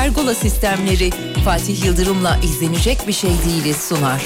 Pergola sistemleri Fatih Yıldırım'la izlenecek bir şey değiliz sunar.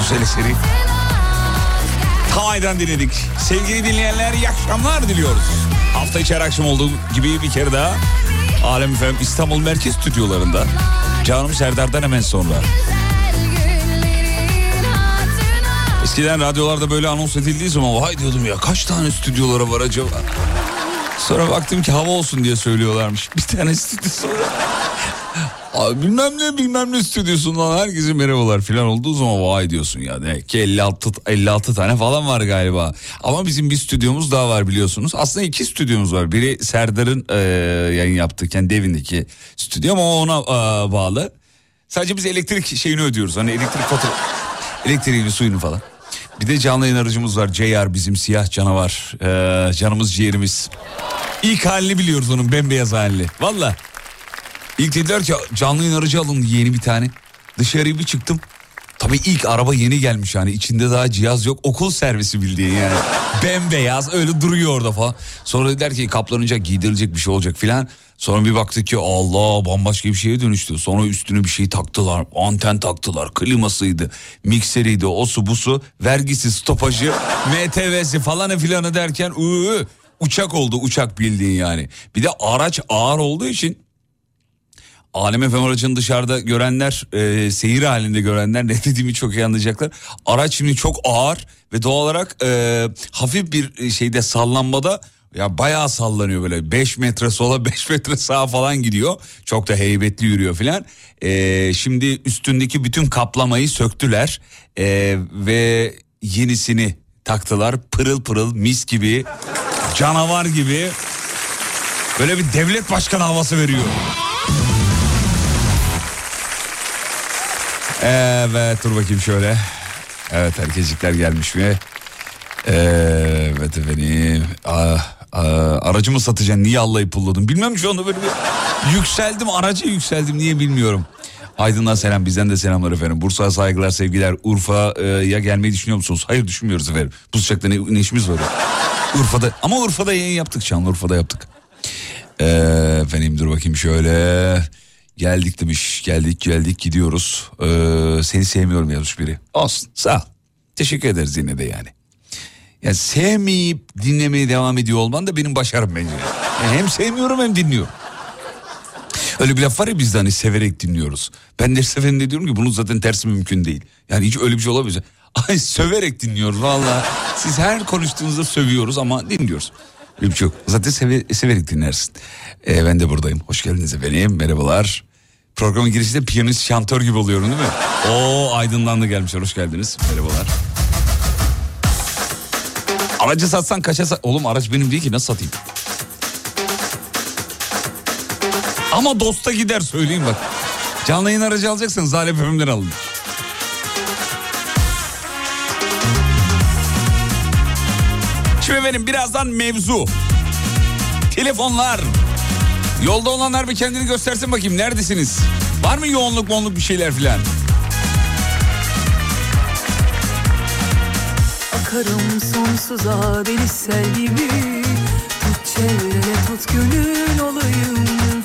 Güzel eseri. Hawaii'den dinledik. Sevgili dinleyenler iyi akşamlar diliyoruz. Hafta içi her akşam olduğu gibi bir kere daha Alem Efem İstanbul Merkez Stüdyolarında. Canım Serdar'dan hemen sonra. Eskiden radyolarda böyle anons edildiği zaman vay diyordum ya kaç tane stüdyolara var acaba? Sonra baktım ki hava olsun diye söylüyorlarmış. Bir tane stüdyo sonra. Bilmem ne bilmem ne stüdyosundan herkese merhabalar falan olduğu zaman vay diyorsun ya. Demek ki 56, 56 tane falan var galiba. Ama bizim bir stüdyomuz daha var biliyorsunuz. Aslında iki stüdyomuz var. Biri Serdar'ın e, yayın yaptığı kendi evindeki stüdyo ama ona e, bağlı. Sadece biz elektrik şeyini ödüyoruz. Hani elektrik fatura, elektriğini suyunu falan. Bir de canlı yayın aracımız var. JR bizim siyah canavar. Ee, canımız ciğerimiz. İlk halini biliyoruz onun bembeyaz halini. Valla. İlk dediler ki canlı yayın aracı alın yeni bir tane. Dışarıya bir çıktım. Tabii ilk araba yeni gelmiş yani içinde daha cihaz yok okul servisi bildiğin yani. Bembeyaz öyle duruyor orada falan. Sonra dediler ki kaplanacak giydirilecek bir şey olacak filan. Sonra bir baktık ki Allah bambaşka bir şeye dönüştü. Sonra üstüne bir şey taktılar. Anten taktılar. Klimasıydı. Mikseriydi. O su bu su. Vergisi stopajı. MTV'si falan filanı derken ıı, uçak oldu uçak bildiğin yani. Bir de araç ağır olduğu için Alem FM aracını dışarıda görenler, e, seyir halinde görenler ne dediğimi çok iyi anlayacaklar. Araç şimdi çok ağır ve doğal olarak e, hafif bir şeyde sallanmada ya bayağı sallanıyor böyle 5 metre sola 5 metre sağa falan gidiyor. Çok da heybetli yürüyor filan. Ee, şimdi üstündeki bütün kaplamayı söktüler ee, ve yenisini taktılar. Pırıl pırıl mis gibi canavar gibi böyle bir devlet başkanı havası veriyor. Evet dur bakayım şöyle. Evet erkecikler gelmiş mi? Evet efendim. Ah, ah, aracımı satacaksın niye Allah'ı pulladın? Bilmem şu anda böyle bir yükseldim aracı yükseldim niye bilmiyorum. Aydın'dan selam bizden de selamlar efendim. Bursa'ya saygılar sevgiler. Urfa'ya gelmeyi düşünüyor musunuz? Hayır düşünmüyoruz efendim. Bu sıcakta ne, ne işimiz var? Urfa'da ama Urfa'da yayın yaptık Şanlıurfa'da yaptık. Ee, efendim dur bakayım şöyle. Geldik demiş geldik geldik gidiyoruz. Ee, seni sevmiyorum yazmış biri. Olsun sağ. Teşekkür ederiz yine de yani. Ya sevmeyip dinlemeye devam ediyor olman da benim başarım bence. Yani hem sevmiyorum hem dinliyorum. Öyle bir laf var ya bizde hani severek dinliyoruz. Ben de seferinde diyorum ki bunun zaten tersi mümkün değil. Yani hiç öyle bir şey olamaz. Ay söverek dinliyoruz valla. Siz her konuştuğunuzda sövüyoruz ama dinliyoruz. Bir şey yok. Zaten seve, severek dinlersin. Ee, ben de buradayım. Hoş geldiniz efendim. Merhabalar. Programın girişinde piyanist şantör gibi oluyorum değil mi? Oo aydınlandı gelmişler. Hoş geldiniz. Merhabalar. Aracı satsan kaça sat... Oğlum araç benim değil ki nasıl satayım? Ama dosta gider söyleyeyim bak. Canlı yayın aracı alacaksanız Zalep FM'den alın. Şimdi benim birazdan mevzu. Telefonlar. Yolda olanlar bir kendini göstersin bakayım neredesiniz? Var mı yoğunluk moğunluk bir şeyler filan? Akarım sonsuza deli sel gibi Tut çevrene tut gönül olayım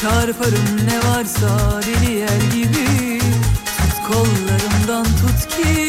Çarparım ne varsa deli yer gibi Tut kollarımdan tut ki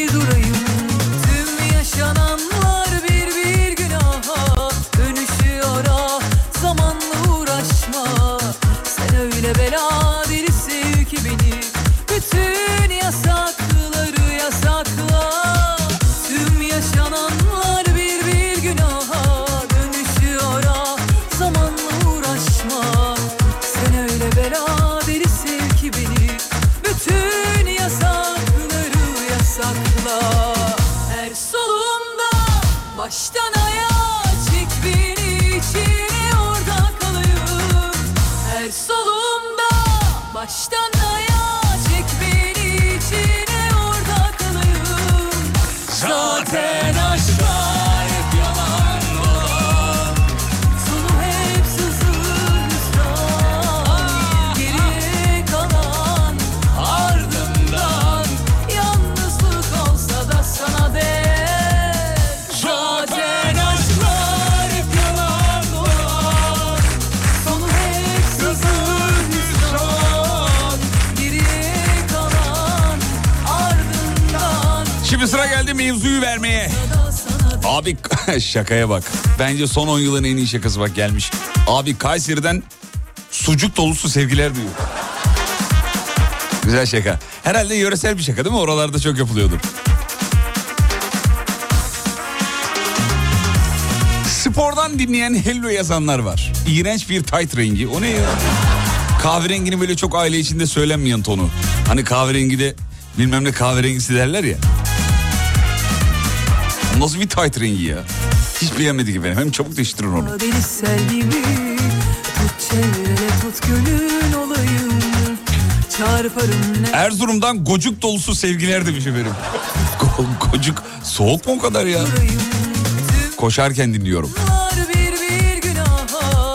şakaya bak. Bence son 10 yılın en iyi şakası bak gelmiş. Abi Kayseri'den sucuk dolusu sevgiler diyor. Güzel şaka. Herhalde yöresel bir şaka değil mi? Oralarda çok yapılıyordur. Spordan dinleyen hello yazanlar var. İğrenç bir tight rengi. O ne ya? Kahverengini böyle çok aile içinde söylenmeyen tonu. Hani kahverengi de bilmem ne kahverengisi derler ya. Nasıl bir tight rengi ya? Hiç beğenmedik efendim. Hem çabuk değiştirin onu. Erzurum'dan gocuk dolusu sevgiler demiş efendim. Go- gocuk soğuk mu o kadar ya? Koşarken dinliyorum.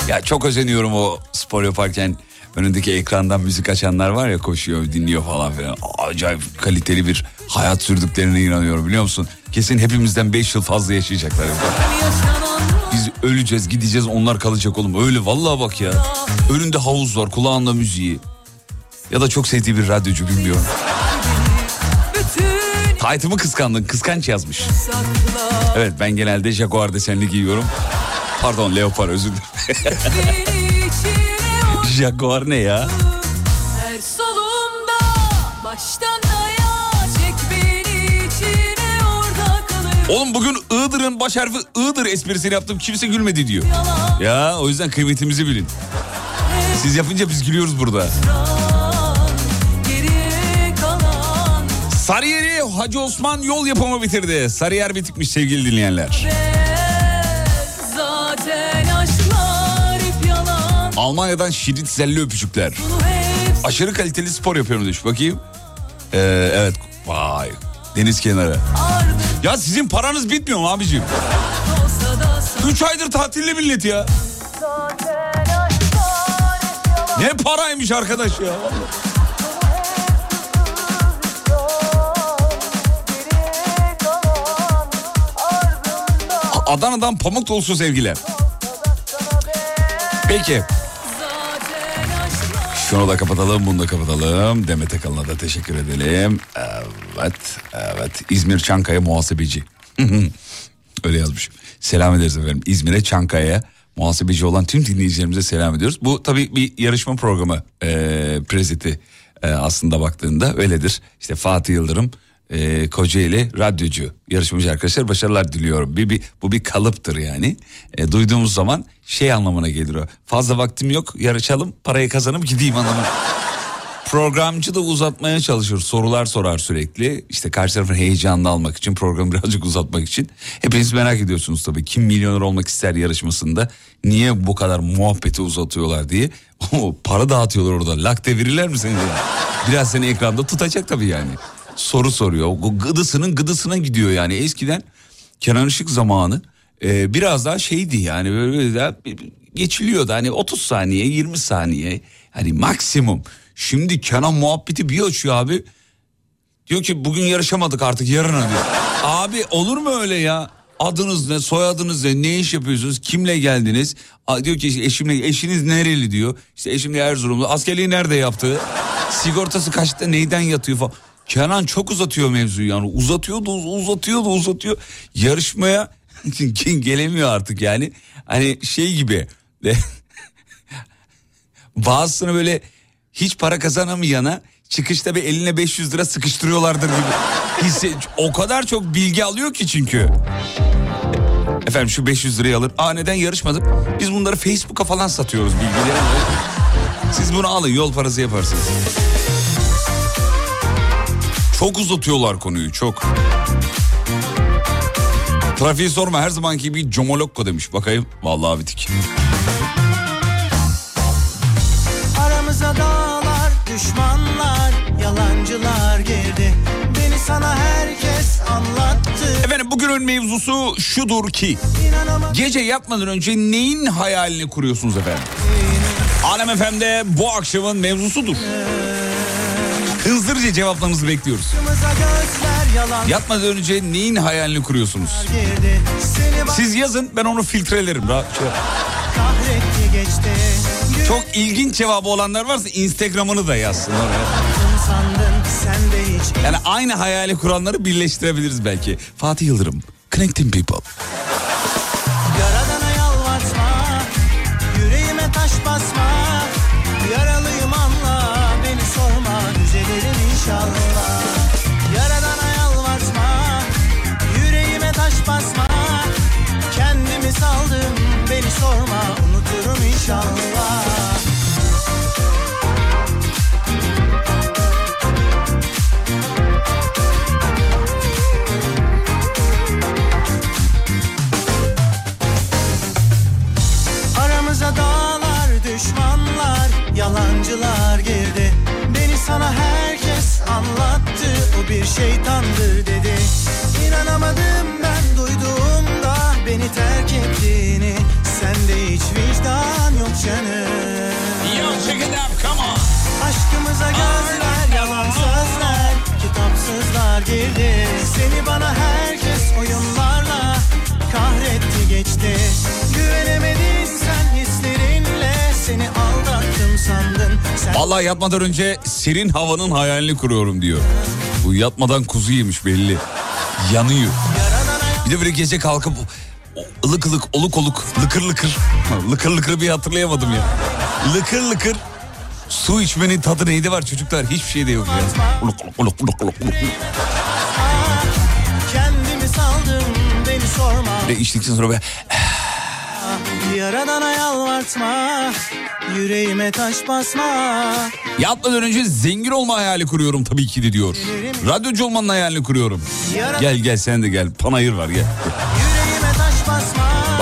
Ya çok özeniyorum o spor yaparken önündeki ekrandan müzik açanlar var ya koşuyor dinliyor falan filan. Acayip kaliteli bir hayat sürdüklerine inanıyorum biliyor musun? Kesin hepimizden 5 yıl fazla yaşayacaklar. Biz öleceğiz gideceğiz onlar kalacak oğlum. Öyle vallahi bak ya. Önünde havuz var kulağında müziği. Ya da çok sevdiği bir radyocu bilmiyorum. Taytımı kıskandın kıskanç yazmış. Evet ben genelde Jaguar desenli giyiyorum. Pardon Leopar özür dilerim. Jaguar ne ya? Oğlum bugün Iğdır'ın baş harfi Iğdır esprisini yaptım kimse gülmedi diyor. Ya o yüzden kıymetimizi bilin. Siz yapınca biz gülüyoruz burada. Sarıyer'i Hacı Osman yol yapımı bitirdi. Sarıyer bitikmiş sevgili dinleyenler. Almanya'dan şirin zelli öpücükler. Aşırı kaliteli spor yapıyorum demiş. Bakayım. Ee, evet. Vay. Deniz kenarı. ardın Ya sizin paranız bitmiyor mu abicim? 3 aydır tatilli millet ya. Ne paraymış arkadaş ya. Adana'dan pamuk dolusu sevgiler. Peki. Şunu da kapatalım, bunu da kapatalım. Demet Akalın'a da teşekkür edelim. Evet, evet. İzmir Çankaya muhasebeci. Öyle yazmışım. Selam ederiz efendim. İzmir'e Çankaya'ya muhasebeci olan tüm dinleyicilerimize selam ediyoruz. Bu tabii bir yarışma programı e, preziti e, aslında baktığında öyledir. İşte Fatih Yıldırım, e, Kocaeli radyocu yarışmacı arkadaşlar başarılar diliyorum. Bir, bir, bu bir kalıptır yani. E, duyduğumuz zaman şey anlamına gelir o. Fazla vaktim yok yarışalım parayı kazanıp gideyim anlamına. Programcı da uzatmaya çalışır. Sorular sorar sürekli. İşte karşı tarafın heyecanını almak için programı birazcık uzatmak için. Hepiniz merak ediyorsunuz tabii. Kim milyoner olmak ister yarışmasında niye bu kadar muhabbeti uzatıyorlar diye. Para dağıtıyorlar orada. Lak devirirler mi seni? Biraz seni ekranda tutacak tabii yani. Soru soruyor. Gıdısının gıdısına gidiyor yani. Eskiden Kenan Işık zamanı e, biraz daha şeydi yani böyle daha geçiliyordu. Hani 30 saniye 20 saniye hani maksimum. Şimdi Kenan muhabbeti bir açıyor abi. Diyor ki bugün yarışamadık artık yarına diyor. Abi olur mu öyle ya? Adınız ne, soyadınız ne, ne iş yapıyorsunuz, kimle geldiniz? A, diyor ki eşimle, eşiniz nereli diyor. İşte eşim de Erzurumlu. Askerliği nerede yaptı? Sigortası kaçta, neyden yatıyor falan. Kenan çok uzatıyor mevzuyu yani. Uzatıyordu, uzatıyordu, uzatıyor. Yarışmaya gelemiyor artık yani. Hani şey gibi. Bazısını böyle hiç para kazanamayana çıkışta bir eline 500 lira sıkıştırıyorlardır gibi. Hisse, o kadar çok bilgi alıyor ki çünkü. Efendim şu 500 lirayı alır. Aa neden yarışmadım? Biz bunları Facebook'a falan satıyoruz bilgileri. Siz bunu alın yol parası yaparsınız. Çok uzatıyorlar konuyu çok. Trafiği sorma her zamanki gibi Comolokko demiş. Bakayım vallahi bitik. Aramıza dağlar, düşmanlar, yalancılar girdi. Beni sana herkes anlattı. Efendim bugünün mevzusu şudur ki gece yatmadan önce neyin hayalini kuruyorsunuz efendim? Alem FM'de bu akşamın mevzusudur. Hızlıca cevaplarınızı bekliyoruz. Yatmadan önce neyin hayalini kuruyorsunuz? Siz yazın ben onu filtrelerim. Şey-. Çok ilginç cevabı olanlar varsa Instagram'ını da yazsın oraya. Güvendim sandın sen de hiç Yani aynı hayali kuranları birleştirebiliriz belki. Fatih Yıldırım, Connecting People. İnşallah Aramıza dağlar, düşmanlar, yalancılar girdi. Beni sana herkes anlattı, o bir şeytandır dedi. İnanamadım ben duyduğumda beni terk ettiğini. Sende hiç vicdan yok canım. Aşkımıza gözler, yalan sözler, kitapsızlar girdi. Seni bana herkes oyunlarla kahretti geçti. Güvenemedin sen hislerinle, seni aldattım sandın. Sen Vallahi yatmadan önce serin havanın hayalini kuruyorum diyor. Bu yatmadan kuzu yemiş belli. Yanıyor. Bir de böyle gece kalkıp ılık ılık oluk oluk lıkır lıkır. Lıkır lıkır bir hatırlayamadım ya. Lıkır lıkır. Su içmenin tadı neydi var çocuklar? Hiçbir şey de yok ya. Uluk uluk uluk uluk uluk uluk. kendimi saldım, beni sorma. Ve içtikten sonra böyle Yaradana yalvartma Yüreğime taş basma Yatmadan önce zengin olma hayali kuruyorum tabii ki de diyor. Radyocu olmanın hayalini kuruyorum. Gel gel sen de gel. Panayır var gel.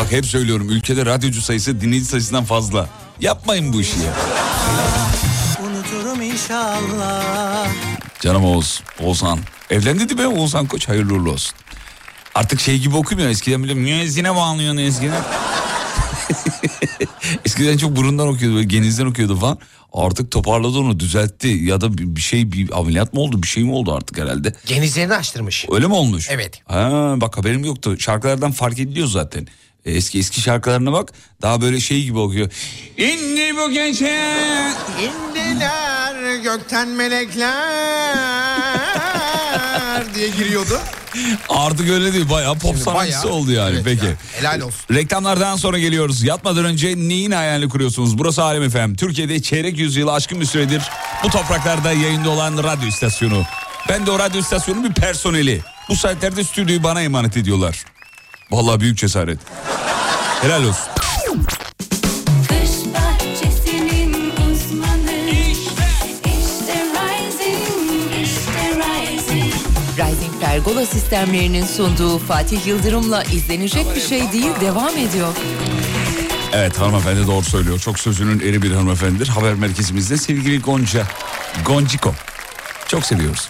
Bak hep söylüyorum ülkede radyocu sayısı dinleyici sayısından fazla. Yapmayın bu işi ya. Unuturum inşallah Canım Oğuz, Oğuzhan. Evlendi değil mi Oğuzhan Koç? Hayırlı uğurlu olsun. Artık şey gibi okumuyor. Eskiden bile müezzine bağlıyorsun eskiden. Eskiden çok burundan okuyordu, böyle genizden okuyordu falan. Artık toparladı onu, düzeltti. Ya da bir bir şey, bir ameliyat mı oldu, bir şey mi oldu artık herhalde? Genizlerini açtırmış. Öyle mi olmuş? Evet. Ha, bak haberim yoktu. Şarkılardan fark ediliyor zaten. E, Eski eski şarkılarına bak. Daha böyle şey gibi okuyor. İndi bu gece. İndiler gökten melekler diye giriyordu. Artık öyle değil. Bayağı pop Şimdi sanatçısı bayağı- oldu yani. Evet Peki. ya, helal olsun. Reklamlardan sonra geliyoruz. Yatmadan önce neyin hayalini kuruyorsunuz? Burası Alem efem. Türkiye'de çeyrek yüzyılı aşkın bir süredir bu topraklarda yayında olan radyo istasyonu. Ben de o radyo istasyonunun bir personeli. Bu saatlerde stüdyoyu bana emanet ediyorlar. Vallahi büyük cesaret. Helal olsun. Pergola sistemlerinin sunduğu Fatih Yıldırım'la izlenecek bir şey değil devam ediyor. Evet hanımefendi doğru söylüyor. Çok sözünün eri bir hanımefendidir. Haber merkezimizde sevgili Gonca. Gonciko. Çok seviyoruz.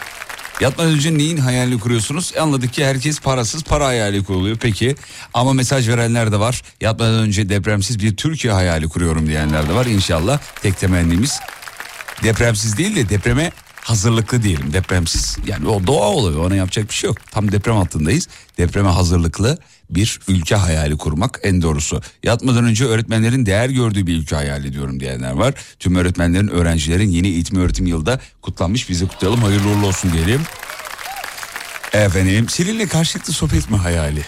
Yatmadan önce neyin hayalini kuruyorsunuz? E, anladık ki herkes parasız para hayali kuruluyor. Peki ama mesaj verenler de var. Yatmadan önce depremsiz bir Türkiye hayali kuruyorum diyenler de var. İnşallah tek temennimiz depremsiz değil de depreme hazırlıklı diyelim. Depremsiz yani o doğa oluyor ona yapacak bir şey yok. Tam deprem hattındayız. Depreme hazırlıklı bir ülke hayali kurmak en doğrusu. Yatmadan önce öğretmenlerin değer gördüğü bir ülke hayal ediyorum diyenler var. Tüm öğretmenlerin, öğrencilerin yeni eğitim öğretim yılda kutlanmış. Biz de kutlayalım hayırlı uğurlu olsun diyelim. Efendim seninle karşılıklı sohbet etme hayali.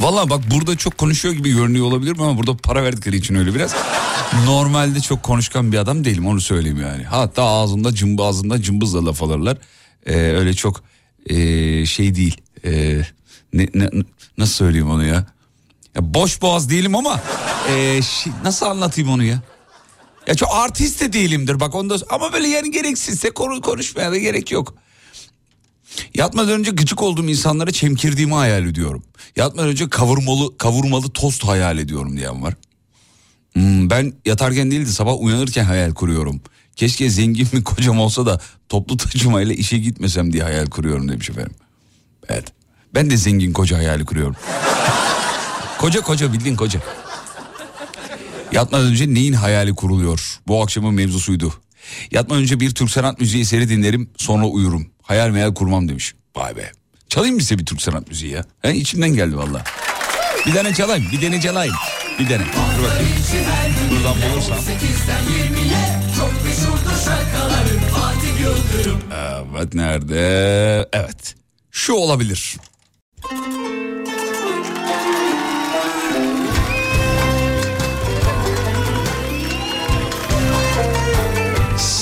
Valla bak burada çok konuşuyor gibi görünüyor olabilirim ama burada para verdikleri için öyle biraz. Normalde çok konuşkan bir adam değilim onu söyleyeyim yani. Hatta ağzımda cımbı ağzımda cımbızla laf alırlar. Ee, öyle çok ee, şey değil. Ee, ne, ne- nasıl söyleyeyim onu ya? ya boş boğaz değilim ama ee, şey- nasıl anlatayım onu ya? Ya çok artist de değilimdir bak onda ama böyle yani gereksizse konu konuşmaya da gerek yok. Yatmadan önce gıcık olduğum insanlara çemkirdiğimi hayal ediyorum. Yatmadan önce kavurmalı kavurmalı tost hayal ediyorum diyen var. Hmm, ben yatarken değil de sabah uyanırken hayal kuruyorum. Keşke zengin bir kocam olsa da toplu taşımayla işe gitmesem diye hayal kuruyorum demiş efendim. Evet. Ben de zengin koca hayali kuruyorum. koca koca bildiğin koca. Yatmadan önce neyin hayali kuruluyor? Bu akşamın mevzusuydu. Yatmadan önce bir Türk sanat müziği eseri dinlerim sonra uyurum. Hayal meyal kurmam demiş. Vay be. Çalayım mı size bir Türk sanat müziği ya? He, içimden geldi valla. Bir tane çalayım, bir tane çalayım. Bir tane. Dur bakayım. Buradan bulursam. Evet nerede? Evet. Şu olabilir.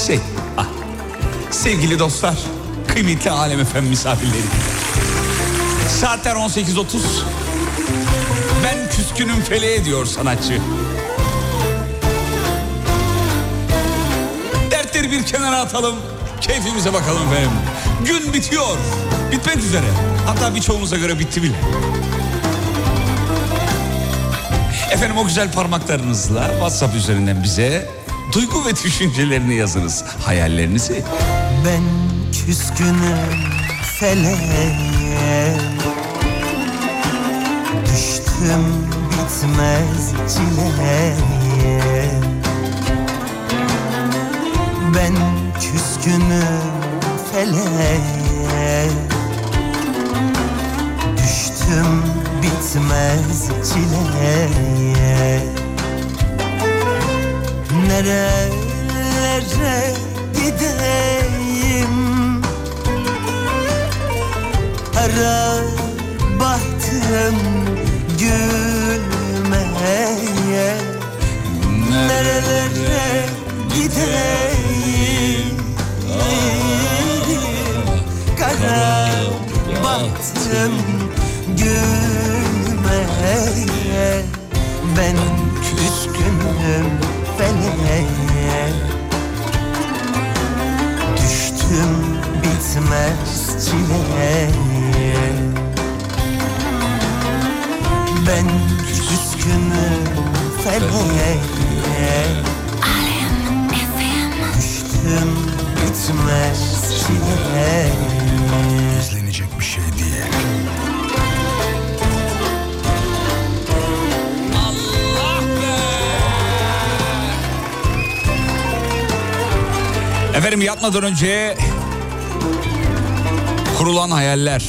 Şey, ah. sevgili dostlar, kıymetli Alem Efem misafirleri. Saatler 18.30. Ben küskünüm feleğe diyor sanatçı. Dertleri bir kenara atalım. Keyfimize bakalım efendim. Gün bitiyor. Bitmek üzere. Hatta birçoğumuza göre bitti bile. Efendim o güzel parmaklarınızla WhatsApp üzerinden bize duygu ve düşüncelerini yazınız. Hayallerinizi. Ben küskünüm feleğe Düştüm bitmez çileye. Ben küskünüm feleğe Düştüm bitmez çileye. Nerelere gideyim Ara bahtım gülmeye Nerelere gideyim? Kara bahtım gülmeye Ben küskünüm feleğe Düştüm bitmez çileye. Ben küskünüm feleğe Düştüm bitmez çileye. İzlenecek bir şey değil. Efendim yatmadan önce kurulan hayaller.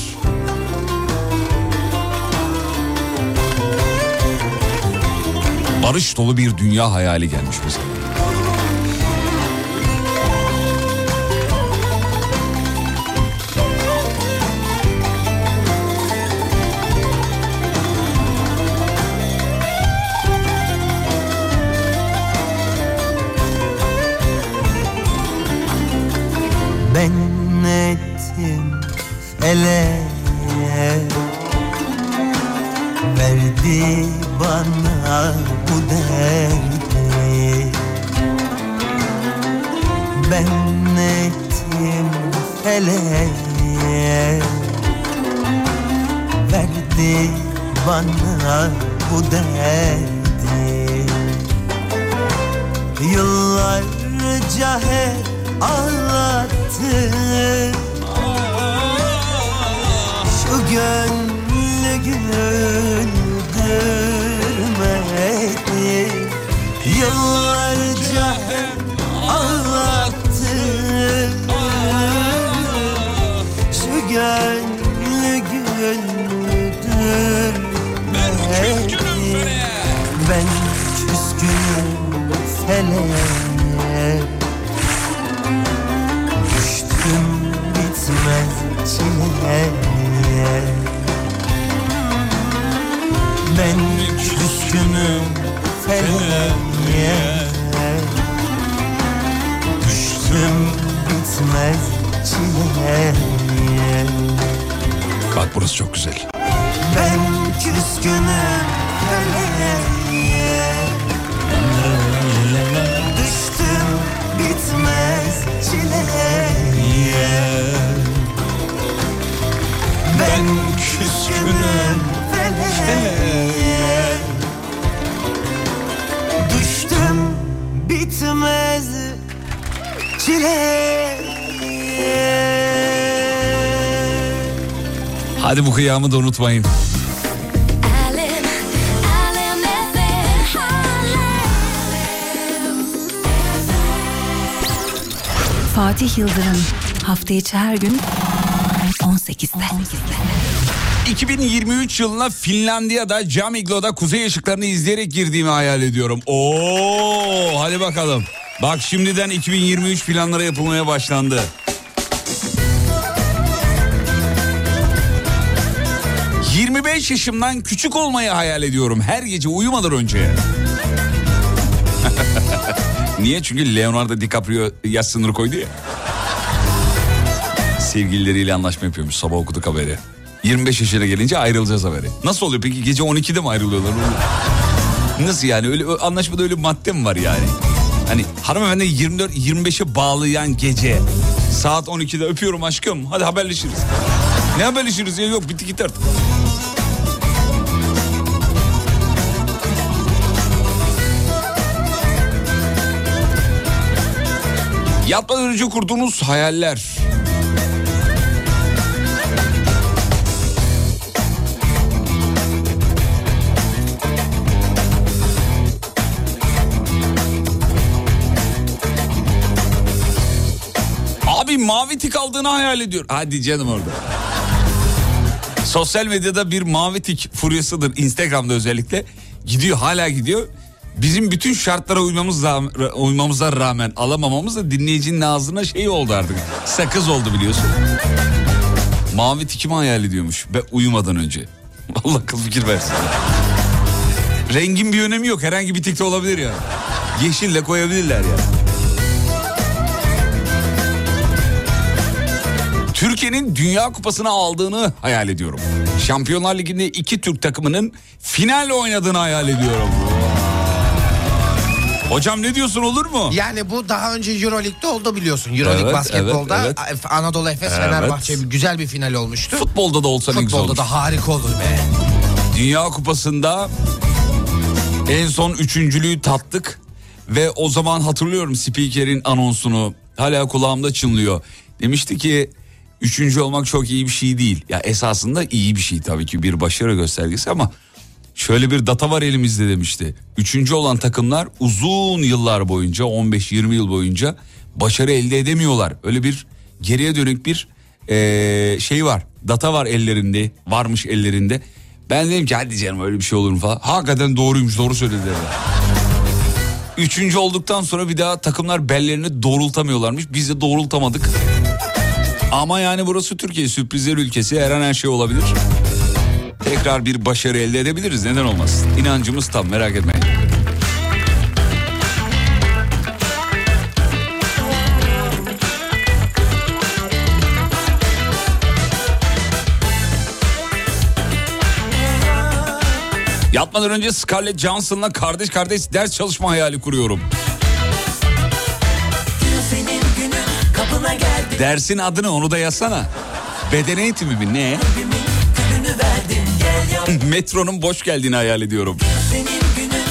Barış dolu bir dünya hayali gelmiş bize. Ben ele Verdi bana bu derdi. Ben ettim ele Verdi bana bu derdi. Yıllarca hep ağlattı güzel. Ben küskünüm feleğe Düştüm bitmez çileye Ben küskünüm feleğe Düştüm bitmez çileye Hadi bu kıyamı da unutmayın. Fatih Yıldırım hafta içi her gün 18'de. 2023 yılına Finlandiya'da Cam Iglo'da kuzey ışıklarını izleyerek girdiğimi hayal ediyorum. Oo, hadi bakalım. Bak şimdiden 2023 planları yapılmaya başlandı. ...25 yaşımdan küçük olmayı hayal ediyorum her gece uyumadan önce. Niye? Çünkü Leonardo DiCaprio yaş sınırı koydu ya. Sevgilileriyle anlaşma yapıyormuş sabah okuduk haberi. 25 yaşına gelince ayrılacağız haberi. Nasıl oluyor peki gece 12'de mi ayrılıyorlar? Nasıl yani öyle anlaşmada öyle madde mi var yani? Hani hanımefendi 24 25'e bağlayan gece saat 12'de öpüyorum aşkım hadi haberleşiriz. Ne haberleşiriz ya yok bitti gitti artık. Yatmadan önce kurduğunuz hayaller. Abi mavi tik aldığını hayal ediyor. Hadi canım orada. Sosyal medyada bir mavi tik furyasıdır Instagram'da özellikle. Gidiyor hala gidiyor. Bizim bütün şartlara uymamız uymamıza rağmen alamamamız da dinleyicinin ağzına şey oldu artık. Sakız oldu biliyorsun. Mavi tikimi hayal ediyormuş ve uyumadan önce. Allah akıl fikir versin. Rengin bir önemi yok. Herhangi bir tikte olabilir ya. Yeşille koyabilirler ya. Türkiye'nin Dünya Kupası'nı aldığını hayal ediyorum. Şampiyonlar Ligi'nde iki Türk takımının final oynadığını hayal ediyorum. Hocam ne diyorsun olur mu? Yani bu daha önce Euroleague'de oldu biliyorsun. Euroleague Evet, basketbolda evet, Anadolu Efes Evet. Fenerbahçe güzel bir final olmuştu. Futbolda da olsa ne güzel Futbolda olur. da harika olur be. Dünya Kupası'nda en son üçüncülüğü tattık ve o zaman hatırlıyorum spikerin anonsunu hala kulağımda çınlıyor. Demişti ki üçüncü olmak çok iyi bir şey değil. Ya esasında iyi bir şey tabii ki bir başarı göstergesi ama şöyle bir data var elimizde demişti. Üçüncü olan takımlar uzun yıllar boyunca 15-20 yıl boyunca başarı elde edemiyorlar. Öyle bir geriye dönük bir eee, şey var. Data var ellerinde varmış ellerinde. Ben dedim ki hadi canım öyle bir şey olur mu falan. Hakikaten doğruymuş doğru söylediler. Üçüncü olduktan sonra bir daha takımlar bellerini doğrultamıyorlarmış. Biz de doğrultamadık. Ama yani burası Türkiye sürprizler ülkesi her an her şey olabilir. Tekrar bir başarı elde edebiliriz neden olmasın. İnancımız tam merak etmeyin. Yatmadan önce Scarlett Johansson'la kardeş kardeş ders çalışma hayali kuruyorum. Günün Dersin adını onu da yazsana. Beden eğitimi mi ne? Metronun boş geldiğini hayal ediyorum. Senin günün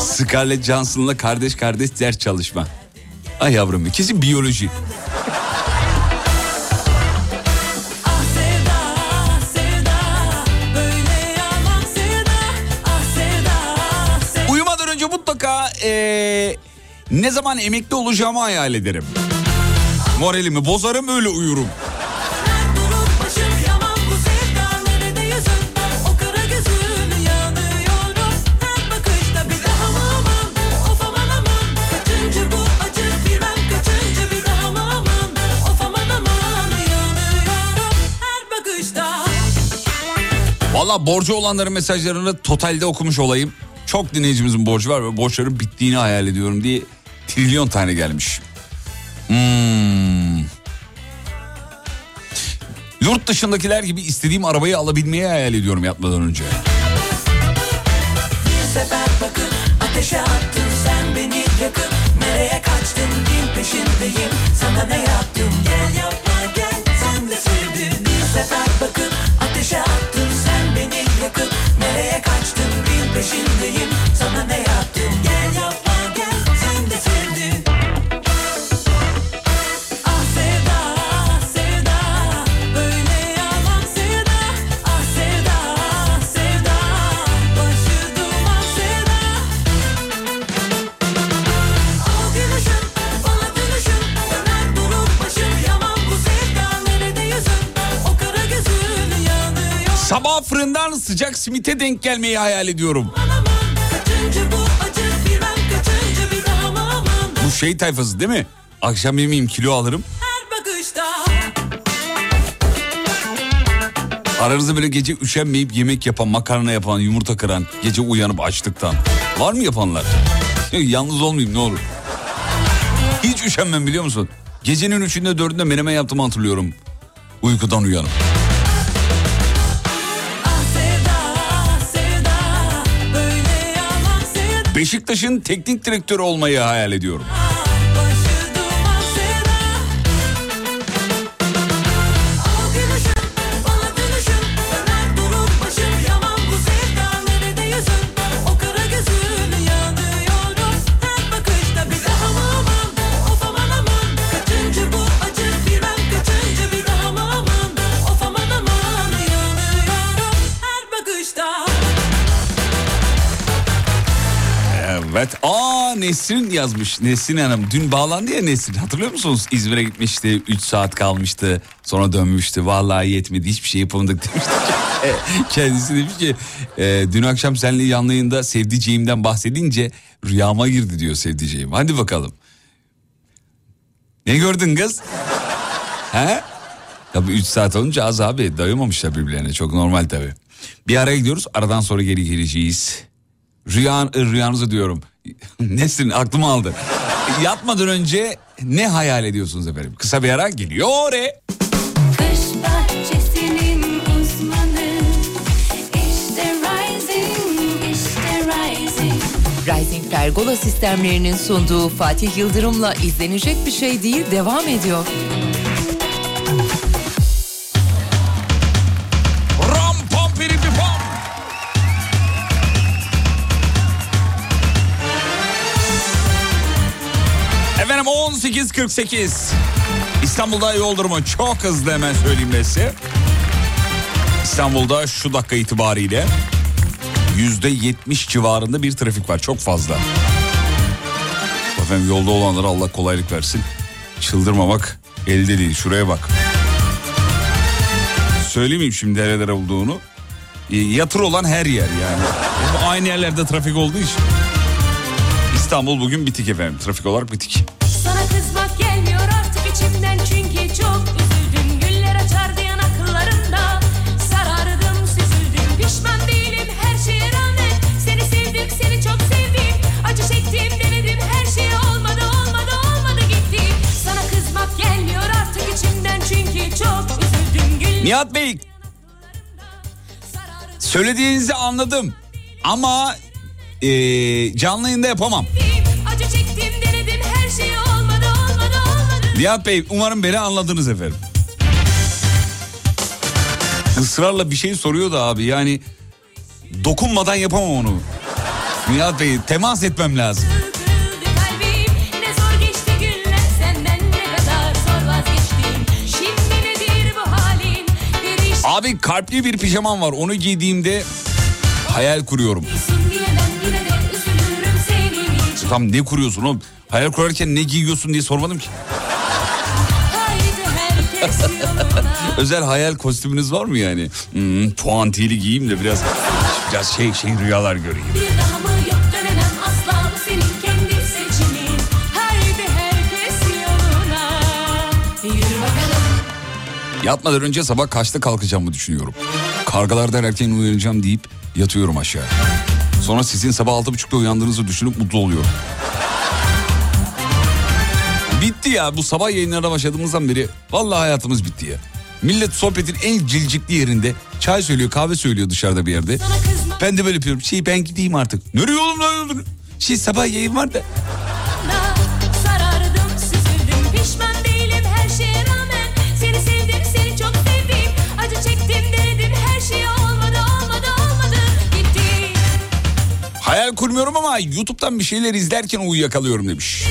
Scarlett Johansson'la kardeş kardeş ders çalışma. Ay yavrum kesin biyoloji. Ah Ah Uyumadan önce mutlaka eee, ne zaman emekli olacağımı hayal ederim. Moralimi bozarım öyle uyurum. Valla borcu olanların mesajlarını totalde okumuş olayım. Çok dinleyicimizin borcu var ve borçların bittiğini hayal ediyorum diye trilyon tane gelmiş. Hmm. Yurt dışındakiler gibi istediğim arabayı alabilmeyi hayal ediyorum yatmadan önce. Sana ne yaptım Gel yapma gel sen de sevdin Bir sefer Sabah fırından sıcak simite denk gelmeyi hayal ediyorum. bu şey tayfası değil mi? Akşam yemeyeyim kilo alırım. Aranızda böyle gece üşenmeyip yemek yapan, makarna yapan, yumurta kıran, gece uyanıp açlıktan. Var mı yapanlar? Yalnız olmayayım ne olur. Hiç üşenmem biliyor musun? Gecenin üçünde dördünde menemen yaptığımı hatırlıyorum. Uykudan uyanıp. Beşiktaş'ın teknik direktörü olmayı hayal ediyorum. Nesrin yazmış. Nesrin Hanım dün bağlandı ya Nesrin. Hatırlıyor musunuz? İzmir'e gitmişti. 3 saat kalmıştı. Sonra dönmüştü. Vallahi yetmedi. Hiçbir şey yapamadık demişti. E, Kendisi demiş ki e, dün akşam seninle yanlı yayında sevdiceğimden bahsedince rüyama girdi diyor sevdiceğim. Hadi bakalım. Ne gördün kız? He? Tabii 3 saat olunca az abi doyamamışlar birbirlerine çok normal tabii. Bir araya gidiyoruz aradan sonra geri geleceğiz. Rüya, rüyanızı diyorum. Nesrin aklımı aldı. Yatmadan önce ne hayal ediyorsunuz efendim? Kısa bir ara geliyor. E. İşte Rising Pergola sistemlerinin sunduğu Fatih Yıldırım'la izlenecek bir şey değil devam ediyor. 18.48 İstanbul'da yol durumu çok hızlı hemen söyleyeyim size. İstanbul'da şu dakika itibariyle yüzde yetmiş civarında bir trafik var çok fazla. Efendim yolda olanlara Allah kolaylık versin. Çıldırmamak elde değil şuraya bak. Söylemeyeyim şimdi nerelere olduğunu. E, Yatır olan her yer yani. Aynı yerlerde trafik olduğu için. İstanbul bugün bitik efendim. Trafik olarak bitik. Nihat Bey söylediğinizi anladım. Ama e, canlı yayında yapamam. Çektim denedim şey olmadı olmadı olmadı Nihat Bey umarım beni anladınız efendim. Israrla bir şey soruyor da abi yani dokunmadan yapamam onu. Nihat Bey temas etmem lazım. Abi kalpli bir pijamam var onu giydiğimde hayal kuruyorum. Tam ne kuruyorsun oğlum? Hayal kurarken ne giyiyorsun diye sormadım ki. Özel hayal kostümünüz var mı yani? Hmm, puantiyeli giyeyim de biraz biraz şey şey rüyalar göreyim. Yatmadan önce sabah kaçta kalkacağımı düşünüyorum. Kargalardan erken uyanacağım deyip yatıyorum aşağı. Sonra sizin sabah altı buçukta uyandığınızı düşünüp mutlu oluyorum. Bitti ya bu sabah yayınlarına başladığımızdan beri vallahi hayatımız bitti ya. Millet sohbetin en cilcikli yerinde çay söylüyor kahve söylüyor dışarıda bir yerde. Ben de böyle yapıyorum. Şey ben gideyim artık. Nereye oğlum lan? Şey sabah yayın var da. Hayal kurmuyorum ama YouTube'dan bir şeyler izlerken uyuyakalıyorum demiş.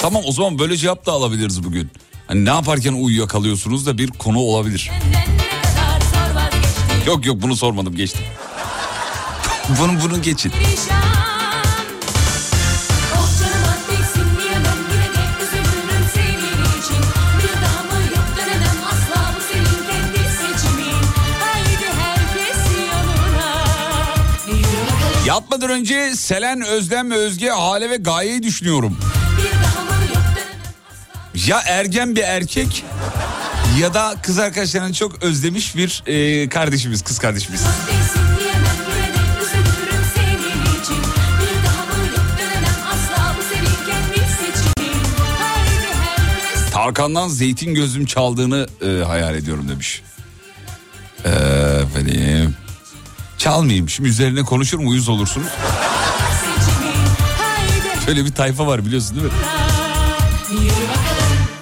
Tamam o zaman böyle cevap da alabiliriz bugün. Hani ne yaparken uyuyakalıyorsunuz da bir konu olabilir. Yok yok bunu sormadım geçtim. bunu bunu geçin. Perişan bakalım Yatmadan önce Selen, Özlem Özge, Hale ve Gaye'yi düşünüyorum. Ya ergen bir erkek ya da kız arkadaşlarını çok özlemiş bir e, kardeşimiz, kız kardeşimiz. Tarkan'dan zeytin gözüm çaldığını e, hayal ediyorum demiş. Efendim. Çalmayayım. Şimdi üzerine konuşurum uyuz olursunuz. Böyle bir tayfa var biliyorsun değil mi?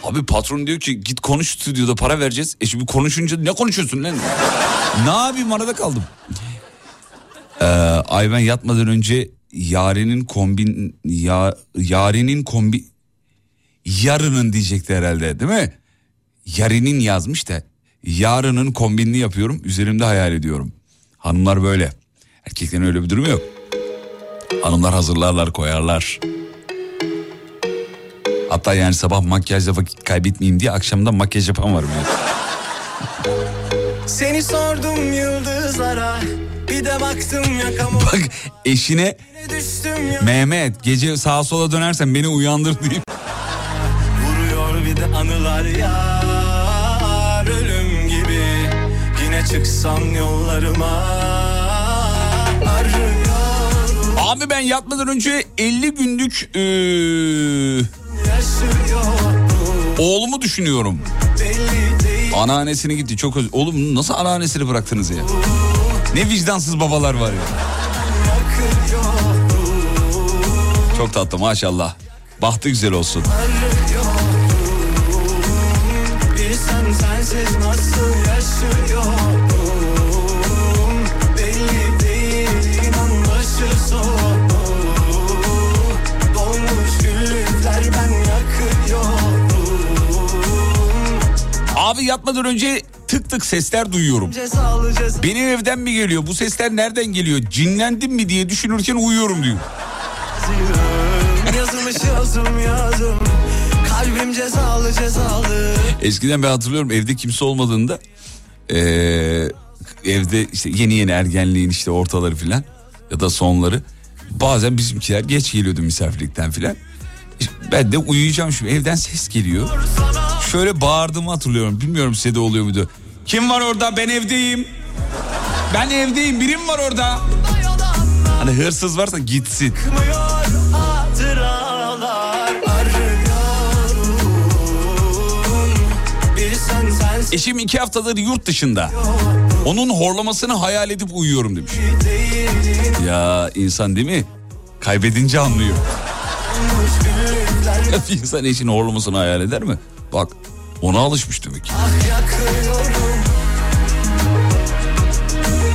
Abi patron diyor ki git konuş stüdyoda para vereceğiz. E şimdi konuşunca ne konuşuyorsun lan? ne yapayım arada kaldım. Ee, ay yatmadan önce yarenin kombin ya, yarenin kombi yarının diyecekti herhalde değil mi? Yarinin yazmış da yarının kombinini yapıyorum üzerimde hayal ediyorum. Hanımlar böyle. Erkeklerin öyle bir durumu yok. Hanımlar hazırlarlar koyarlar. Hatta yani sabah makyajla vakit kaybetmeyeyim diye akşamdan makyaj yapan var biliyorsun. Seni sordum yıldızlara Bir de baktım yakama Bak eşine ya Mehmet gece sağa sola dönersen beni uyandır deyip Vuruyor bir de anılar yar çıksam yollarıma Arıyorum Abi ben yatmadan önce 50 günlük Yaşıyorum oğlumu düşünüyorum. Anneannesine gitti çok öz... Oğlum nasıl anneannesini bıraktınız ya? Ne vicdansız babalar var ya. Çok tatlı maşallah. Bahtı güzel olsun. Bilsem sensiz nasıl yaşıyorum Belli değil inan başı Dolmuş güllükler ben yakıyorum Abi yatmadan önce tık tık sesler duyuyorum. Cezalı Benim evden mi geliyor? Bu sesler nereden geliyor? Cinlendim mi diye düşünürken uyuyorum diyor. Yazım yazım Kalbim cezalı cezalı Eskiden ben hatırlıyorum evde kimse olmadığında eee, evde işte yeni yeni ergenliğin işte ortaları filan ya da sonları bazen bizimkiler geç geliyordu misafirlikten filan. Ben de uyuyacağım şimdi evden ses geliyor. Şöyle bağırdığımı hatırlıyorum. Bilmiyorum size de oluyor muydu? Kim var orada? Ben evdeyim. Ben evdeyim. Birim var orada. Hani hırsız varsa gitsin. Eşim iki haftadır yurt dışında. Onun horlamasını hayal edip uyuyorum demiş. Ya insan değil mi? Kaybedince anlıyor. Bir insan eşinin horlamasını hayal eder mi? Bak ona alışmış demek ki.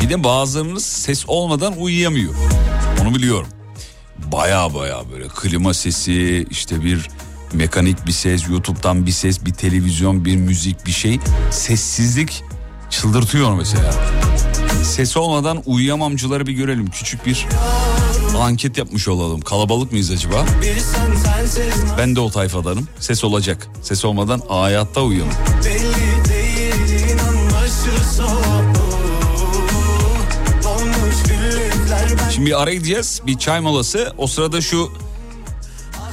Bir de bazılarınız ses olmadan uyuyamıyor. Onu biliyorum. Baya baya böyle klima sesi işte bir mekanik bir ses YouTube'dan bir ses bir televizyon bir müzik bir şey sessizlik çıldırtıyor mesela. Ses olmadan uyuyamamcıları bir görelim küçük bir anket yapmış olalım. Kalabalık mıyız acaba? Ben de o tayfadanım. Ses olacak. Ses olmadan hayatta uyuyamam. Şimdi bir ara gideceğiz. Bir çay molası. O sırada şu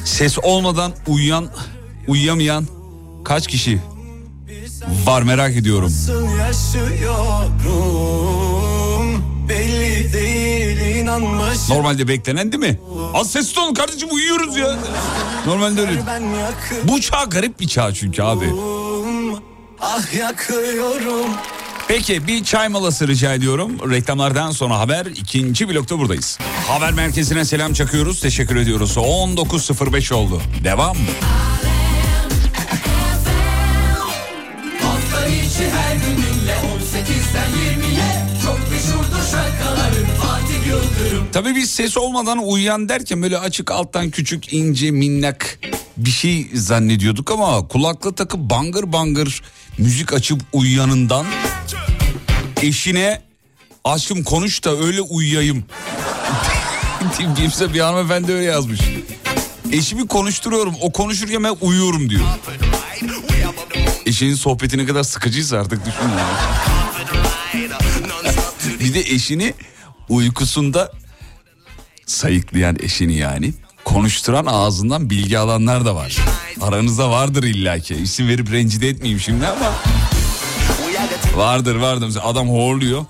ses olmadan uyuyan, uyuyamayan kaç kişi var merak ediyorum. Normalde beklenen değil mi? Az sesli olun kardeşim uyuyoruz ya. Normalde öyle. Bu çağ garip bir çağ çünkü abi. Ah yakıyorum Peki bir çay molası rica ediyorum. Reklamlardan sonra haber ikinci blokta buradayız. Haber merkezine selam çakıyoruz. Teşekkür ediyoruz. 19.05 oldu. Devam. Hafta içi her gününle 18'den 20'ye Çok meşhurdur şarkıların Fatih Yıldırım Tabii biz ses olmadan uyuyan derken böyle açık alttan küçük ince minnak bir şey zannediyorduk ama kulaklığı takıp bangır bangır müzik açıp uyuyanından eşine aşkım konuş da öyle uyuyayım. Kimse bir hanımefendi öyle yazmış. Eşimi konuşturuyorum o konuşurken ben uyuyorum diyor. Eşinin sohbeti ne kadar sıkıcıysa artık düşün yani. bir de eşini uykusunda sayıklayan eşini yani konuşturan ağzından bilgi alanlar da var. Aranızda vardır illaki. İsim verip rencide etmeyeyim şimdi ama. Vardır vardır. Mesela adam horluyor.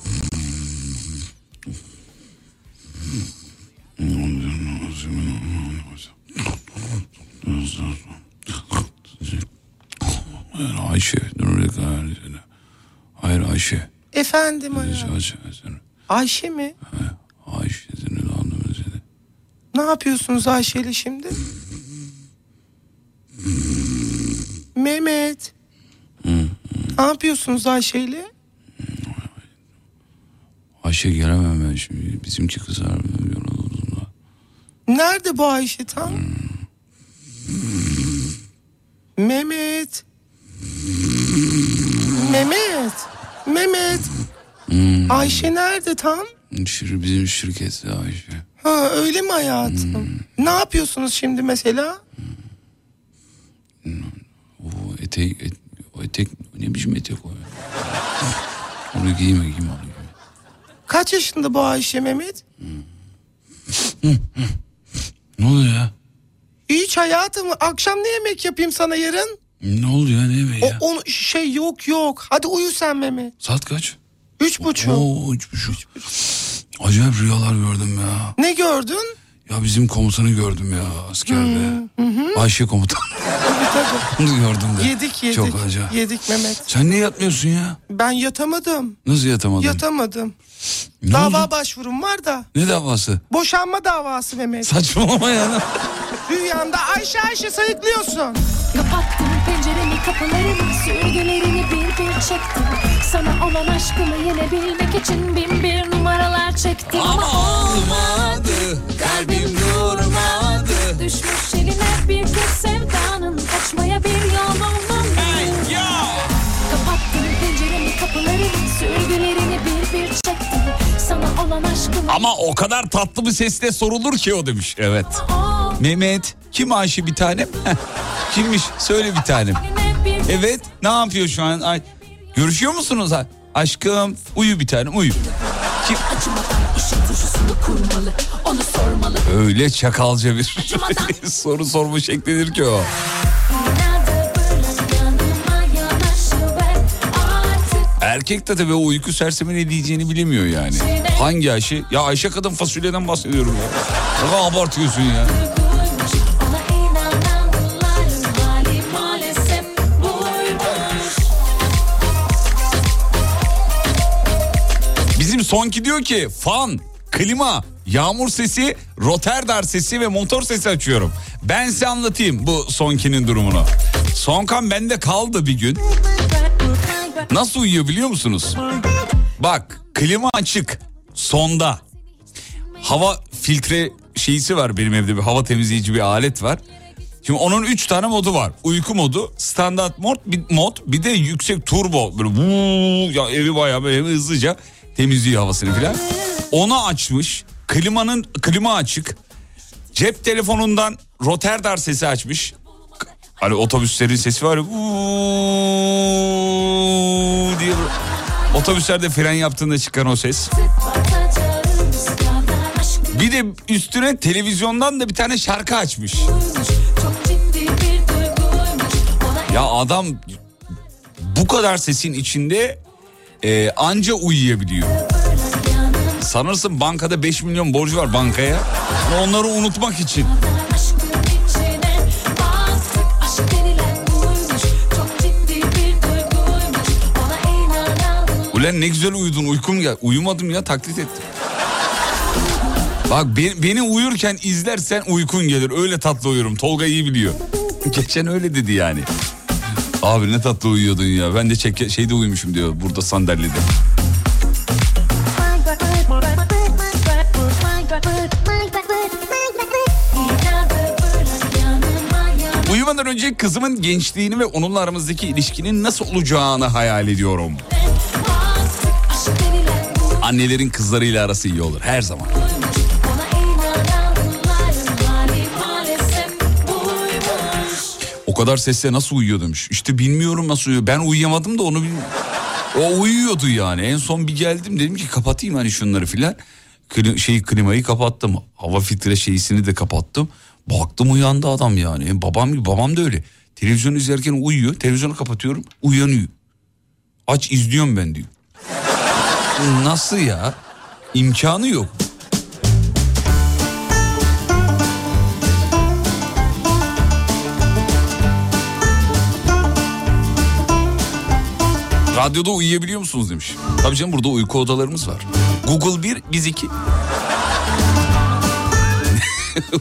Ayşe. Hayır Ayşe. Efendim Ayşe. Ayşe, mi? Ayşe. Ne yapıyorsunuz Ayşe'yle şimdi? Mehmet. Ne yapıyorsunuz Ayşe'yle? Ayşe gelemem ben şimdi. Bizimki kızar. Nerede bu Ayşe tam? Mehmet. Mehmet. Mehmet. Ayşe nerede tam? Şir, bizim şirkette Ayşe. Ha öyle mi hayatım? Ne yapıyorsunuz şimdi mesela? O etek, et, o etek ne biçim etek o ya? Onu giyme giyme onu giyme. Kaç yaşında bu Ayşe Mehmet? Ne oluyor ya? Hiç hayatım. Akşam ne yemek yapayım sana yarın? Ne oldu ya ne yemeği O, ya? onu şey yok yok. Hadi uyu sen Mehmet. Saat kaç? Üç buçuk. Oo üç buçuk. Acayip rüyalar gördüm ya. Ne gördün? Ya bizim komutanı gördüm ya askerde. Ayşe komutan. Onu gördüm de. Yedik yedik. Çok acayip. Yedik Mehmet. Sen niye yatmıyorsun ya? Ben yatamadım. Nasıl yatamadın? Yatamadım. Ne Dava oldu? başvurum var da. Ne davası? Boşanma davası Mehmet. Saçmalama ya. Rüyamda Ayşe Ayşe sayıklıyorsun. Kapattım penceremi kapılarını Sürgülerini bir bir çektim. Sana olan aşkımı yenebilmek için Bin bir numaralar çektim. Ama olmadı Kalbim durmadı. Düşmüş eline bir kez sevdanın Ama o kadar tatlı bir sesle sorulur ki o demiş. Evet. Mehmet kim Ayşe bir tanem? Kimmiş? Söyle bir tanem. Evet. Ne yapıyor şu an? Ay, görüşüyor musunuz? Aşkım uyu bir tanem uyu. Kim? Öyle çakalca bir soru sorma şeklidir ki o. Erkek de tabii o uyku sersemi ne diyeceğini bilemiyor yani. Hangi Ayşe? Ya Ayşe kadın fasulyeden bahsediyorum ya. Ne kadar abartıyorsun ya. Bizim sonki diyor ki fan, klima, yağmur sesi, roterdar sesi ve motor sesi açıyorum. Ben size anlatayım bu sonkinin durumunu. Sonkan bende kaldı bir gün. Nasıl uyuyor biliyor musunuz? Bak klima açık sonda. Hava filtre şeysi var benim evde bir hava temizleyici bir alet var. Şimdi onun 3 tane modu var. Uyku modu, standart mod, bir mod, bir de yüksek turbo. Böyle vuuu, ya evi bayağı böyle hızlıca temizliyor havasını filan. Onu açmış. Klimanın klima açık. Cep telefonundan roterdar sesi açmış. Hani otobüslerin sesi var ya. diye. Otobüslerde fren yaptığında çıkan o ses. Bir de üstüne televizyondan da bir tane şarkı açmış. Ya adam bu kadar sesin içinde e, anca uyuyabiliyor. Sanırsın bankada 5 milyon borcu var bankaya. Onları unutmak için. Ulan ne güzel uyudun uykum gel. Uyumadım ya taklit ettim. Bak be- beni uyurken izlersen uykun gelir. Öyle tatlı uyurum. Tolga iyi biliyor. Geçen öyle dedi yani. Abi ne tatlı uyuyordun ya. Ben de çek şeyde uyumuşum diyor burada sandalyede. Uyumadan önce kızımın gençliğini ve onunla aramızdaki ilişkinin nasıl olacağını hayal ediyorum. Annelerin kızlarıyla arası iyi olur her zaman. O kadar sesle nasıl uyuyor demiş. İşte bilmiyorum nasıl uyuyor. Ben uyuyamadım da onu bilmiyorum. O uyuyordu yani. En son bir geldim dedim ki kapatayım hani şunları filan. Kli, şey klimayı kapattım. Hava filtre şeysini de kapattım. Baktım uyandı adam yani. Babam gibi babam da öyle. Televizyon izlerken uyuyor. Televizyonu kapatıyorum. Uyanıyor. Aç izliyorum ben diyor. Nasıl ya? İmkanı yok. Radyoda uyuyabiliyor musunuz demiş. Tabii canım burada uyku odalarımız var. Google 1, biz 2.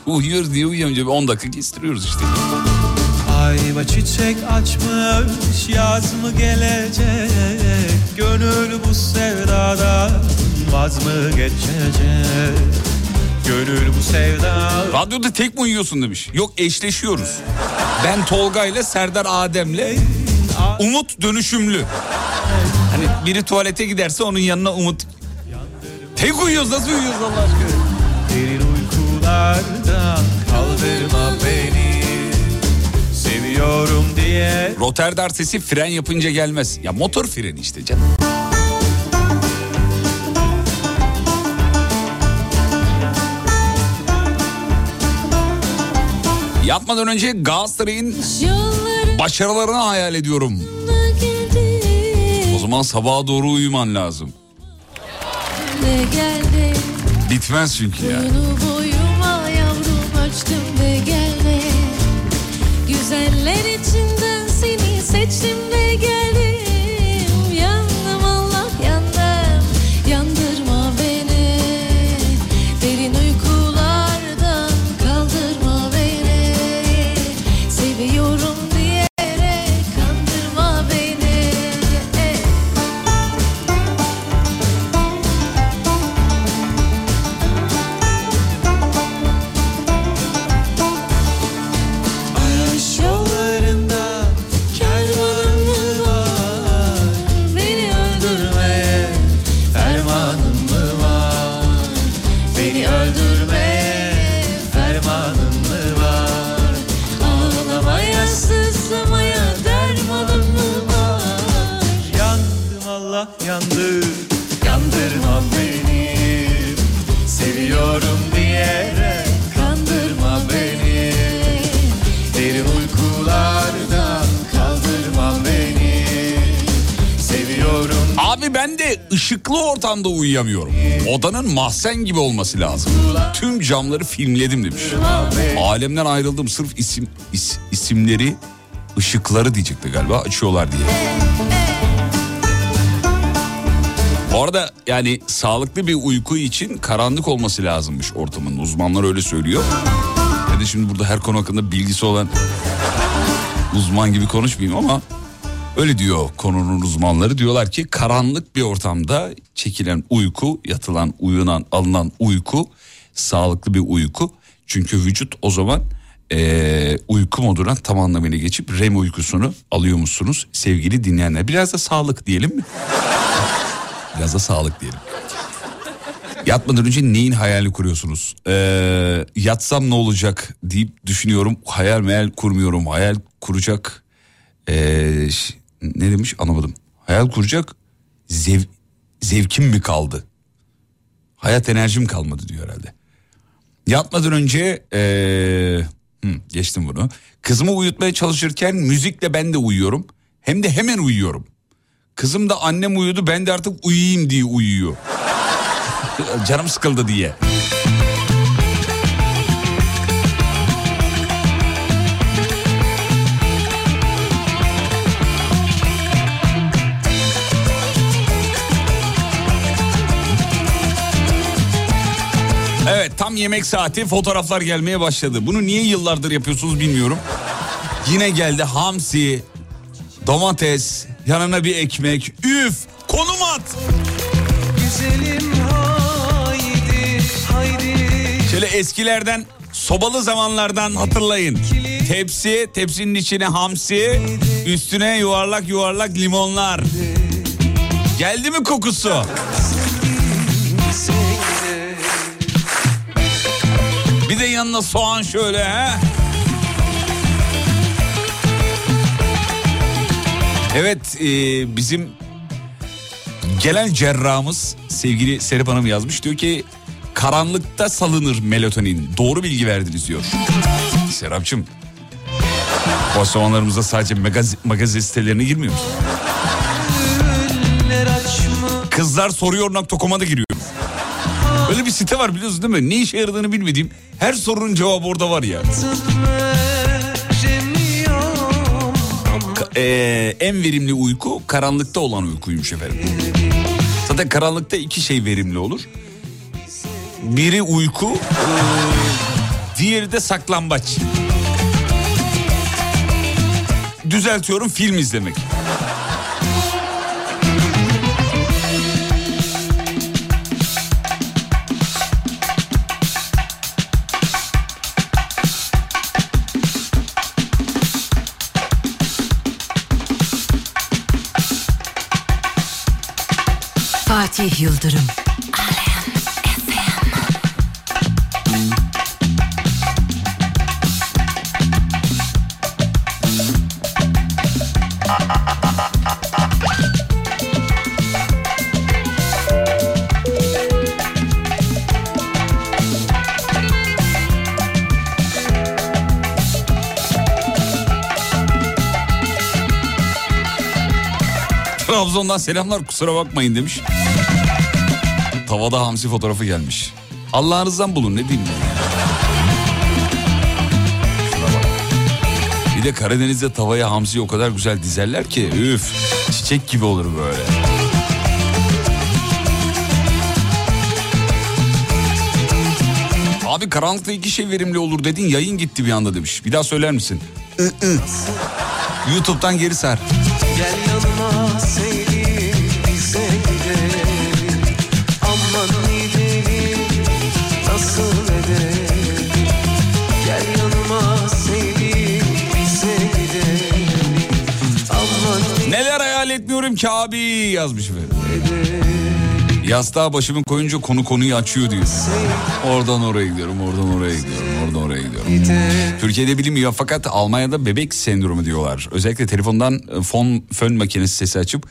Uyuyor diye uyuyamayınca bir 10 dakika kestiriyoruz işte. Ayva çiçek açmış yaz mı gelecek Gönül bu sevdadan vaz mı geçecek Gönül bu sevda Radyoda tek mi uyuyorsun demiş. Yok eşleşiyoruz. Ben Tolga ile Serdar Adem'le Umut dönüşümlü. Hani biri tuvalete giderse onun yanına Umut. Tek uyuyoruz nasıl uyuyoruz Allah aşkına? Derin uykulardan kaldırma beni Seviyorum diye Roterdar sesi fren yapınca gelmez. Ya motor freni işte canım. Yatmadan önce Galatasaray'ın başarılarını hayal ediyorum. O zaman sabaha doğru uyuman lazım. Bitmez çünkü ya. Güzeller içinden seni seçtim ve geldim ışıklı ortamda uyuyamıyorum. Odanın mahzen gibi olması lazım. Tüm camları filmledim demiş. Alemden ayrıldım sırf isim is- isimleri ışıkları diyecekti galiba açıyorlar diye. Bu arada yani sağlıklı bir uyku için karanlık olması lazımmış ortamın. Uzmanlar öyle söylüyor. Ben de şimdi burada her konu hakkında bilgisi olan uzman gibi konuşmayayım ama öyle diyor konunun uzmanları. Diyorlar ki karanlık bir ortamda çekilen uyku, yatılan, uyunan, alınan uyku sağlıklı bir uyku. Çünkü vücut o zaman eee, uyku moduna tam anlamıyla geçip REM uykusunu alıyor musunuz sevgili dinleyenler? Biraz da sağlık diyelim mi? Biraz da sağlık diyelim. Yatmadan önce neyin hayalini kuruyorsunuz? Ee, yatsam ne olacak deyip düşünüyorum. Hayal meyal kurmuyorum. Hayal kuracak... ee, ne demiş anlamadım. Hayal kuracak zev, zevkim mi kaldı? Hayat enerjim kalmadı diyor herhalde. Yatmadan önce ee, hı, geçtim bunu. Kızımı uyutmaya çalışırken müzikle ben de uyuyorum. Hem de hemen uyuyorum. Kızım da annem uyudu ben de artık uyuyayım diye uyuyor. Canım sıkıldı diye. Evet tam yemek saati fotoğraflar gelmeye başladı. Bunu niye yıllardır yapıyorsunuz bilmiyorum. Yine geldi hamsi, domates, yanına bir ekmek. Üf konum at. Güzelim haydi haydi Şöyle eskilerden sobalı zamanlardan hatırlayın. Tepsi, tepsinin içine hamsi, üstüne yuvarlak yuvarlak limonlar. Geldi mi kokusu? Bir de yanına soğan şöyle he. Evet e, bizim gelen cerrahımız sevgili Serap Hanım yazmış. Diyor ki karanlıkta salınır melatonin. Doğru bilgi verdiniz diyor. Serapçım boş zamanlarımızda sadece magaz magazin sitelerine girmiyor musun? Güller açma Kızlar soruyor.com'a da giriyorum. Böyle bir site var biliyorsun değil mi? Ne işe yaradığını bilmediğim her sorunun cevabı orada var ya. ee, en verimli uyku karanlıkta olan uykuymuş efendim. Zaten karanlıkta iki şey verimli olur. Biri uyku, diğeri de saklambaç. Düzeltiyorum film izlemek. Fatih Yıldırım. Trabzon'dan selamlar kusura bakmayın demiş. Tavada hamsi fotoğrafı gelmiş. Allah'ınızdan bulun ne diyeyim. Bir de Karadeniz'de tavaya hamsiyi o kadar güzel dizerler ki üf çiçek gibi olur böyle. Abi karanlıkta iki şey verimli olur dedin yayın gitti bir anda demiş. Bir daha söyler misin? I, ı. YouTube'dan geri sar. Gel yanıma etmiyorum ki abi yazmış efendim. Yastığa başımı koyunca konu konuyu açıyor diyor. Oradan oraya gidiyorum, oradan oraya gidiyorum, oradan oraya gidiyorum. Türkiye'de bilinmiyor fakat Almanya'da bebek sendromu diyorlar. Özellikle telefondan e, fon fön makinesi sesi açıp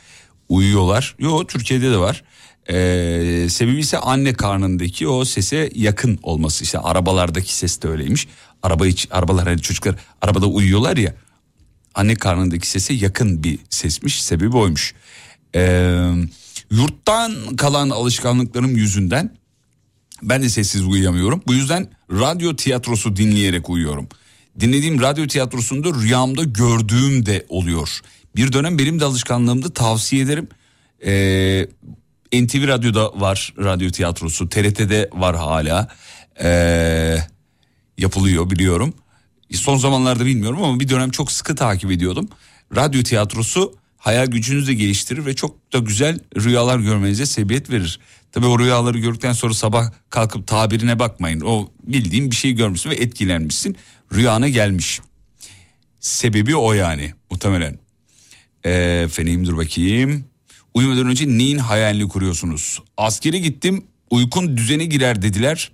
uyuyorlar. Yo Türkiye'de de var. Ee, sebebi ise anne karnındaki o sese yakın olması. İşte arabalardaki ses de öyleymiş. Araba hiç, arabalar hani çocuklar arabada uyuyorlar ya. Anne karnındaki sese yakın bir sesmiş. Sebebi oymuş. Ee, yurttan kalan alışkanlıklarım yüzünden ben de sessiz uyuyamıyorum. Bu yüzden radyo tiyatrosu dinleyerek uyuyorum. Dinlediğim radyo tiyatrosunda rüyamda gördüğüm de oluyor. Bir dönem benim de alışkanlığımdı tavsiye ederim. Ee, NTV Radyo'da var radyo tiyatrosu. TRT'de var hala. Ee, yapılıyor biliyorum. Son zamanlarda bilmiyorum ama bir dönem çok sıkı takip ediyordum. Radyo tiyatrosu hayal gücünüzü de geliştirir ve çok da güzel rüyalar görmenize sebebiyet verir. Tabii o rüyaları gördükten sonra sabah kalkıp tabirine bakmayın. O bildiğin bir şey görmüşsün ve etkilenmişsin. Rüyana gelmiş. Sebebi o yani muhtemelen. Efendim dur bakayım. Uyumadan önce neyin hayalini kuruyorsunuz? Askere gittim uykun düzene girer dediler.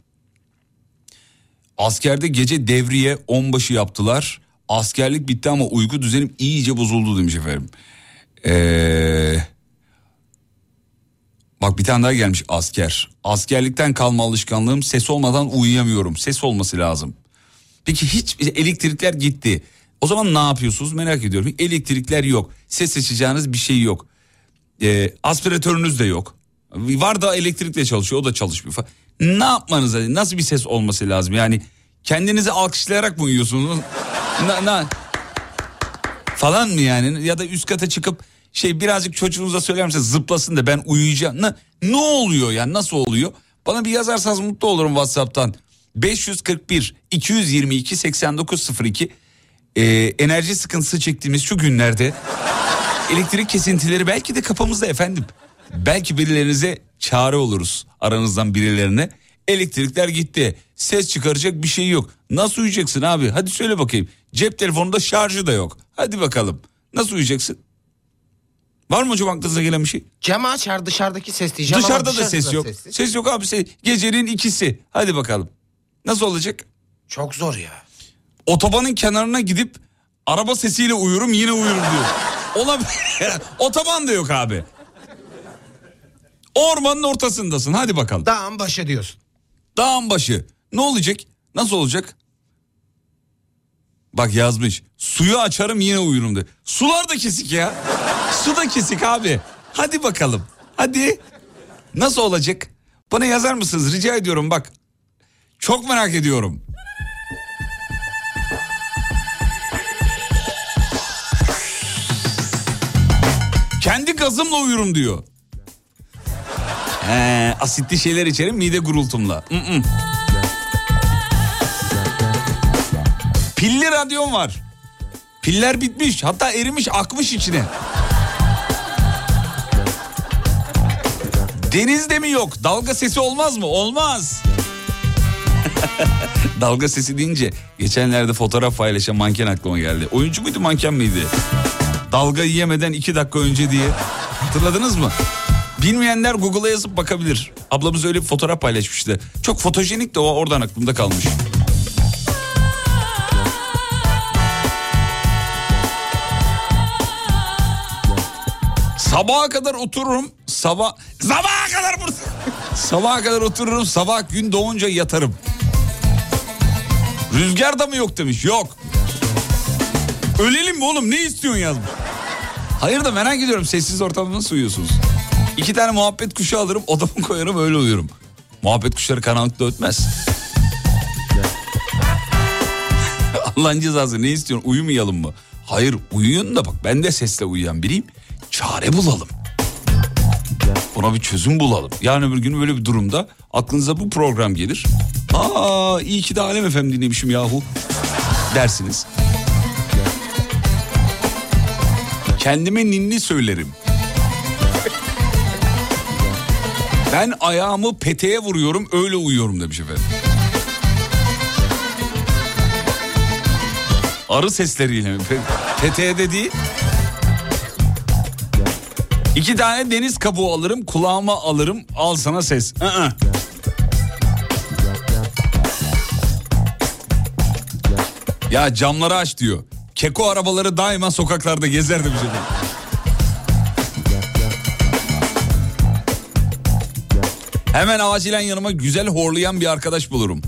Askerde gece devriye onbaşı yaptılar. Askerlik bitti ama uyku düzenim iyice bozuldu demiş efendim. Ee, bak bir tane daha gelmiş asker. Askerlikten kalma alışkanlığım ses olmadan uyuyamıyorum. Ses olması lazım. Peki hiç elektrikler gitti. O zaman ne yapıyorsunuz merak ediyorum. Elektrikler yok. Ses açacağınız bir şey yok. Ee, aspiratörünüz de yok. Var da elektrikle çalışıyor o da çalışmıyor falan. Ne yapmanız lazım? Nasıl bir ses olması lazım? Yani kendinizi alkışlayarak mı uyuyorsunuz? na, na, falan mı yani? Ya da üst kata çıkıp şey birazcık çocuğunuza söyler misiniz zıplasın da ben uyuyacağım. Ne, ne oluyor yani nasıl oluyor? Bana bir yazarsanız mutlu olurum Whatsapp'tan. 541 222 8902 ee, enerji sıkıntısı çektiğimiz şu günlerde elektrik kesintileri belki de kafamızda efendim. Belki birilerinize çare oluruz aranızdan birilerine. Elektrikler gitti. Ses çıkaracak bir şey yok. Nasıl uyuyacaksın abi? Hadi söyle bakayım. Cep telefonunda şarjı da yok. Hadi bakalım. Nasıl uyuyacaksın? Var mı hocam aklınıza gelen bir şey? Camı açar dışarıdaki ses diyeceğim ama Dışarıda da ses yok. sessiz. Ses yok abi. Ses, gecenin ikisi. Hadi bakalım. Nasıl olacak? Çok zor ya. Otobanın kenarına gidip araba sesiyle uyurum yine uyurum diyor. Olabilir. Otoban da yok abi. Ormanın ortasındasın. Hadi bakalım. Dağın başı diyorsun. Dağın başı. Ne olacak? Nasıl olacak? Bak yazmış. Suyu açarım yine uyurum de. Sular da kesik ya. Su da kesik abi. Hadi bakalım. Hadi. Nasıl olacak? Bana yazar mısınız? Rica ediyorum bak. Çok merak ediyorum. Kendi gazımla uyurum diyor. He, asitli şeyler içerim mide gurultumla. Mm-mm. Pilli radyom var. Piller bitmiş hatta erimiş akmış içine. Denizde mi yok? Dalga sesi olmaz mı? Olmaz. Dalga sesi deyince geçenlerde fotoğraf paylaşan manken aklıma geldi. Oyuncu muydu manken miydi? Dalga yiyemeden iki dakika önce diye. Hatırladınız mı? Bilmeyenler Google'a yazıp bakabilir. Ablamız öyle bir fotoğraf paylaşmıştı. Çok fotojenik de o oradan aklımda kalmış. Sabaha kadar otururum. Sabah sabaha kadar sabaha kadar otururum. Sabah gün doğunca yatarım. Rüzgar da mı yok demiş. Yok. Ölelim mi oğlum ne istiyorsun yazmış. Hayır da merak ediyorum sessiz ortamda nasıl uyuyorsunuz? İki tane muhabbet kuşu alırım odama koyarım öyle uyurum. Muhabbet kuşları karanlıkta ötmez. Allah'ın cezası ne istiyorsun uyumayalım mı? Hayır uyuyun da bak ben de sesle uyuyan biriyim. Çare bulalım. Buna bir çözüm bulalım. Yani bir gün böyle bir durumda aklınıza bu program gelir. Aa iyi ki de Alem Efem dinlemişim yahu dersiniz. Kendime ninni söylerim. Ben ayağımı peteğe vuruyorum öyle uyuyorum demiş efendim. Arı sesleriyle mi? Pe- Peteğe de değil. İki tane deniz kabuğu alırım kulağıma alırım al sana ses. Aa. Ya camları aç diyor. Keko arabaları daima sokaklarda gezer demiş efendim. Hemen acilen yanıma güzel horlayan bir arkadaş bulurum.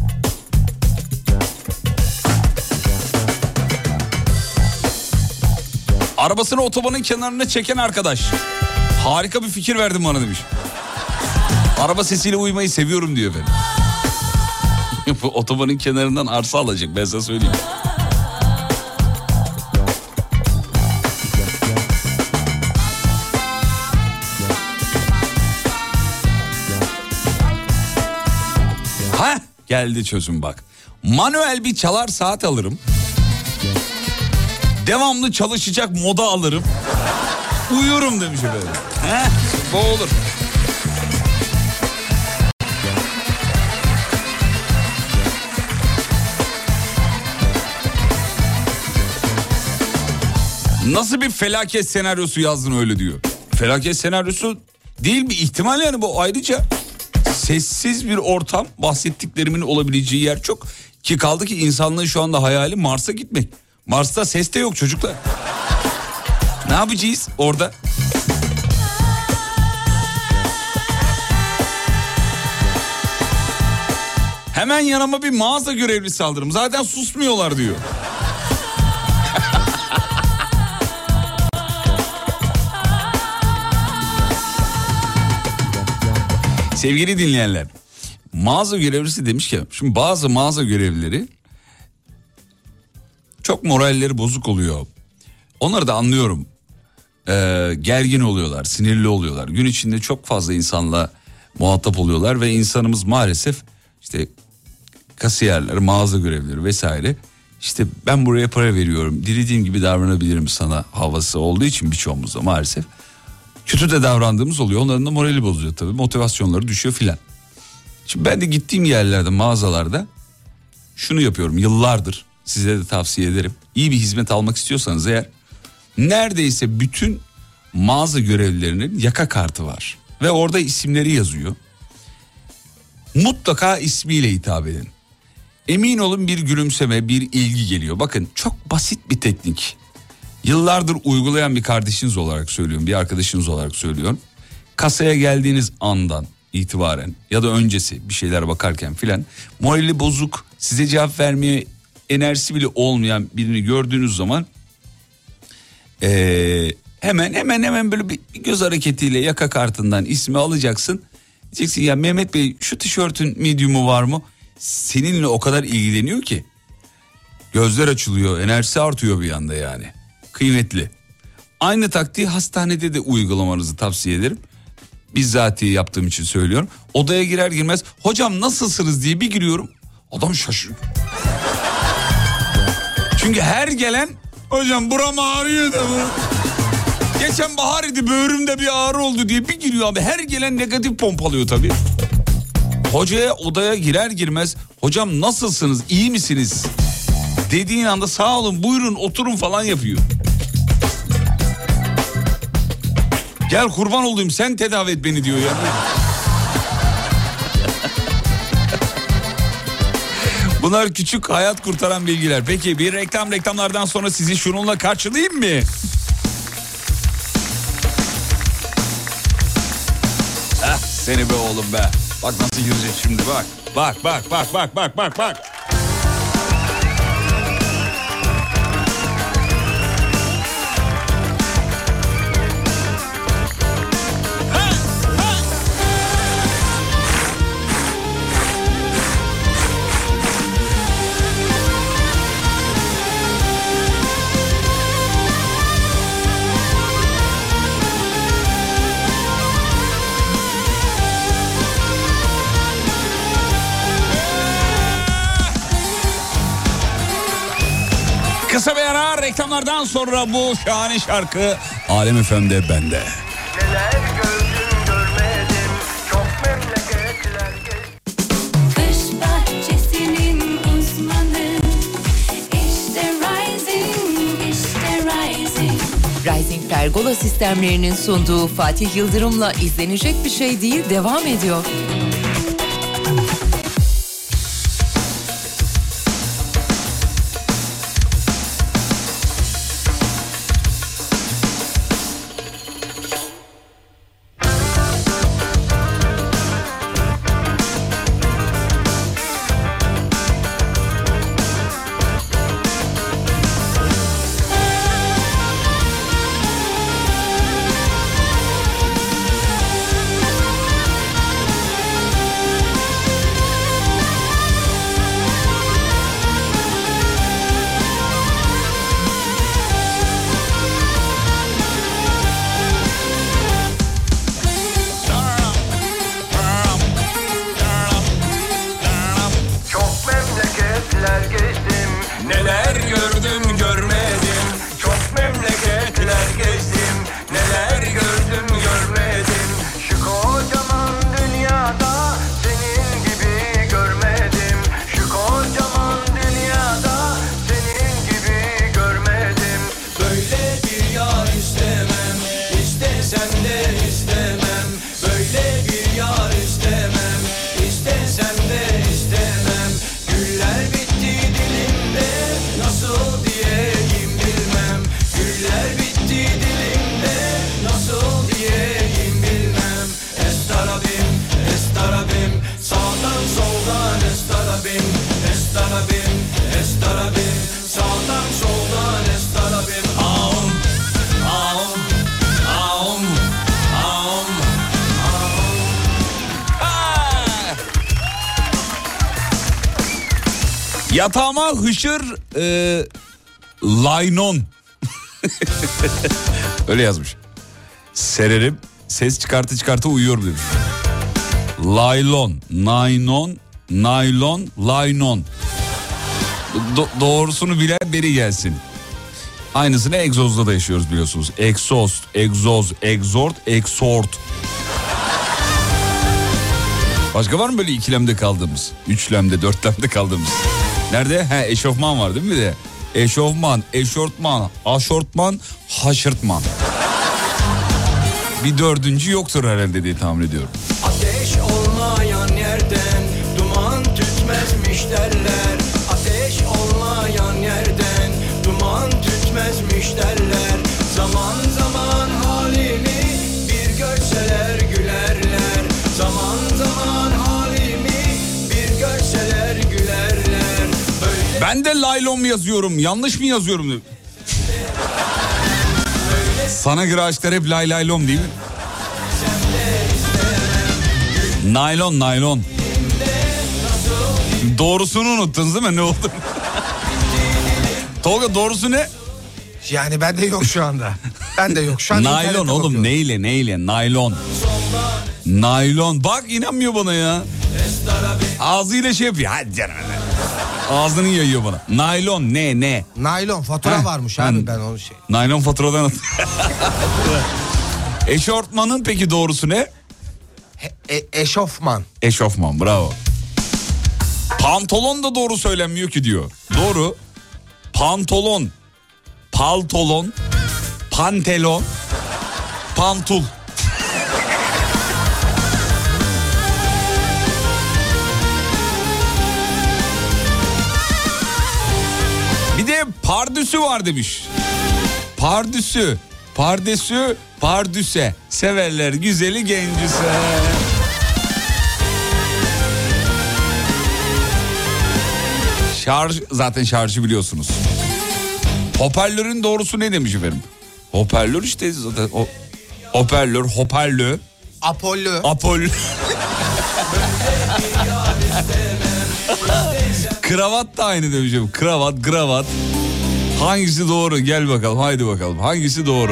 Arabasını otobanın kenarına çeken arkadaş. Harika bir fikir verdin bana demiş. Araba sesiyle uyumayı seviyorum diyor efendim. Otobanın kenarından arsa alacak ben sana söyleyeyim. Ha geldi çözüm bak. Manuel bir çalar saat alırım. Devamlı çalışacak moda alırım. Uyurum demiş efendim. Heh, bu olur. Nasıl bir felaket senaryosu yazdın öyle diyor. Felaket senaryosu değil bir ihtimal yani bu ayrıca sessiz bir ortam bahsettiklerimin olabileceği yer çok. Ki kaldı ki insanlığın şu anda hayali Mars'a gitmek. Mars'ta ses de yok çocuklar. Ne yapacağız orada? Hemen yanıma bir mağaza görevlisi alırım. Zaten susmuyorlar diyor. Sevgili dinleyenler. Mağaza görevlisi demiş ki şimdi bazı mağaza görevlileri çok moralleri bozuk oluyor. Onları da anlıyorum. Ee, gergin oluyorlar, sinirli oluyorlar. Gün içinde çok fazla insanla muhatap oluyorlar ve insanımız maalesef işte kasiyerler, mağaza görevlileri vesaire işte ben buraya para veriyorum, dilediğim gibi davranabilirim sana havası olduğu için birçoğumuzda maalesef kötü de davrandığımız oluyor. Onların da morali bozuyor tabii, motivasyonları düşüyor filan. Şimdi ben de gittiğim yerlerde, mağazalarda şunu yapıyorum yıllardır. Size de tavsiye ederim. İyi bir hizmet almak istiyorsanız eğer neredeyse bütün mağaza görevlilerinin yaka kartı var. Ve orada isimleri yazıyor. Mutlaka ismiyle hitap edin. Emin olun bir gülümseme, bir ilgi geliyor. Bakın çok basit bir teknik. Yıllardır uygulayan bir kardeşiniz olarak söylüyorum, bir arkadaşınız olarak söylüyorum. Kasaya geldiğiniz andan itibaren ya da öncesi bir şeyler bakarken filan morali bozuk, size cevap vermeye enerjisi bile olmayan birini gördüğünüz zaman ee, hemen hemen hemen böyle bir, göz hareketiyle yaka kartından ismi alacaksın. Diyeceksin ya Mehmet Bey şu tişörtün medium'u var mı? Seninle o kadar ilgileniyor ki. Gözler açılıyor, enerjisi artıyor bir anda yani. Kıymetli. Aynı taktiği hastanede de uygulamanızı tavsiye ederim. Bizzatihi yaptığım için söylüyorum. Odaya girer girmez hocam nasılsınız diye bir giriyorum. Adam şaşırıyor. Çünkü her gelen hocam buram ağrıyor da bu. Geçen bahar idi böğrümde bir ağrı oldu diye bir giriyor abi. Her gelen negatif pompalıyor tabii. Hocaya odaya girer girmez hocam nasılsınız iyi misiniz dediğin anda sağ olun buyurun oturun falan yapıyor. Gel kurban olayım sen tedavi et beni diyor ya. Bunlar küçük hayat kurtaran bilgiler. Peki bir reklam reklamlardan sonra sizi şununla karşılayayım mı? Ah seni be oğlum be. Bak nasıl girecek şimdi bak. Bak bak bak bak bak bak bak. Reklamlardan sonra bu şahane şarkı Alem FM'de bende. Neler gördüm görmedim Çok memleketler geçtim Kış bahçesinin uzmanı İşte Rising, işte Rising Rising Pergola sistemlerinin sunduğu Fatih Yıldırım'la izlenecek bir şey değil devam ediyor. Yatağıma hışır e, laynon. Öyle yazmış. Sererim ses çıkartı çıkartı uyuyorum demiş. Laylon, naylon, naylon, laynon. Do- doğrusunu bilen biri gelsin. Aynısını egzozda da yaşıyoruz biliyorsunuz. Exhaust, egzoz, exhort, exhort. Başka var mı böyle ikilemde kaldığımız? Üçlemde, dörtlemde kaldığımız? Nerede? He eşofman var değil mi de? Eşofman, eşortman, aşortman, haşırtman. Bir dördüncü yoktur herhalde diye tahmin ediyorum. Ben de laylon mu yazıyorum yanlış mı yazıyorum? Sana göre aşklar hep lay laylon değil mi? Naylon naylon. Doğrusunu unuttunuz değil mi ne oldu? Tolga doğrusu ne? Yani bende yok şu anda. Bende yok. Şu an Naylon oğlum bakıyorum. neyle neyle naylon. Naylon bak inanmıyor bana ya. Ağzıyla şey yapıyor. Hadi canım. Ağzını yayıyor bana. Naylon ne ne? Naylon fatura Heh, varmış ben- abi ben onu şey. Naylon faturadan at. Eşortmanın peki doğrusu ne? E- eşofman. Eşofman bravo. Pantolon da doğru söylenmiyor ki diyor. Doğru. Pantolon. Paltolon. Pantelon. Pantul. Pardüsü var demiş. Pardüsü. Pardesü, pardüse. Severler güzeli gencüse. Şarj zaten şarjı biliyorsunuz. Hoparlörün doğrusu ne demiş efendim? Hoparlör işte zaten o hoparlör, hoparlör, Apollo. apol. Kravat da aynı demiş efendim. Kravat, kravat. Hangisi doğru? Gel bakalım. Haydi bakalım. Hangisi doğru?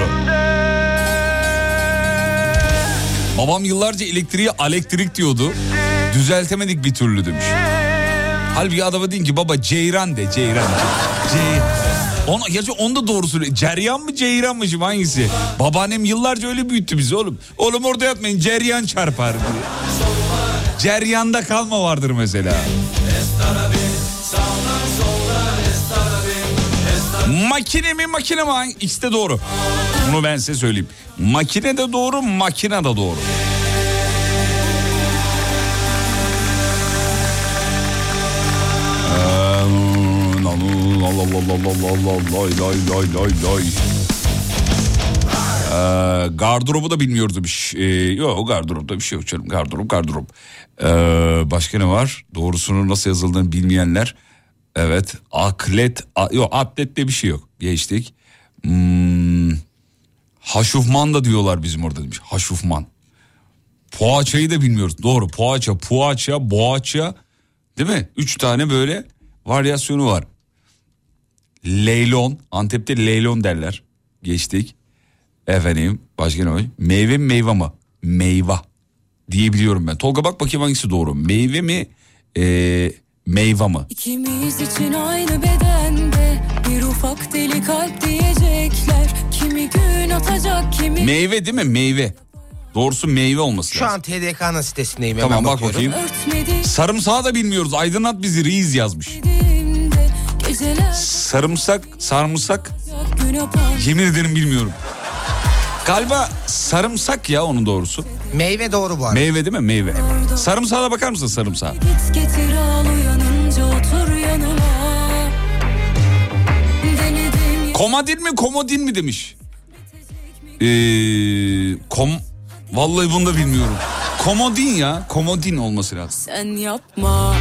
Babam yıllarca elektriği elektrik diyordu. Düzeltemedik bir türlü demiş. Halbuki adama deyin ki baba ceyran de ceyran. Ceyran. Ona, gerçi onda doğru söylüyor. Ceryan mı ceyran mı şimdi hangisi? Babaannem yıllarca öyle büyüttü bizi oğlum. Oğlum orada yatmayın ceryan çarpar diye. Ceryanda kalma vardır mesela. Makine mi makine mi? İkisi de doğru. Bunu ben size söyleyeyim. Makine de doğru, makine de doğru. Ee, gardırobu da bilmiyoruz demiş. Ee, yok gardıropta bir şey yok canım. Gardırop gardırop. Ee, başka ne var? Doğrusunun nasıl yazıldığını bilmeyenler. Evet aklet. A, yok atlette bir şey yok. Geçtik. Hmm, haşufman da diyorlar bizim orada demiş. Haşufman. Poğaçayı da bilmiyoruz. Doğru poğaça, poğaça, boğaça değil mi? Üç tane böyle varyasyonu var. Leylon. Antep'te leylon derler. Geçtik. Efendim başka ne var? Meyve mi meyve mi? Meyve diyebiliyorum ben. Tolga bak bakayım hangisi doğru. Meyve mi ee, meyve mi? İkimiz için aynı bedende bir ufak deli kalp diyecekler. Kimi gün atacak kimi Meyve değil mi? Meyve. Doğrusu meyve olması Şu lazım. an TDK'nın sitesindeyim. Tamam hemen bak bakıyorum. bakayım. Sarımsağı da bilmiyoruz. Aydınlat bizi Reis yazmış. Sarımsak, sarımsak yemin ederim bilmiyorum. Galiba sarımsak ya onun doğrusu. Meyve doğru bu arada. Meyve değil mi? Meyve. Sarımsağa da bakar mısın sarımsağa? Git getir al Komadin mi komodin mi demiş. Ee, kom Vallahi bunu da bilmiyorum. Komodin ya. Komodin olması lazım. sen yapma.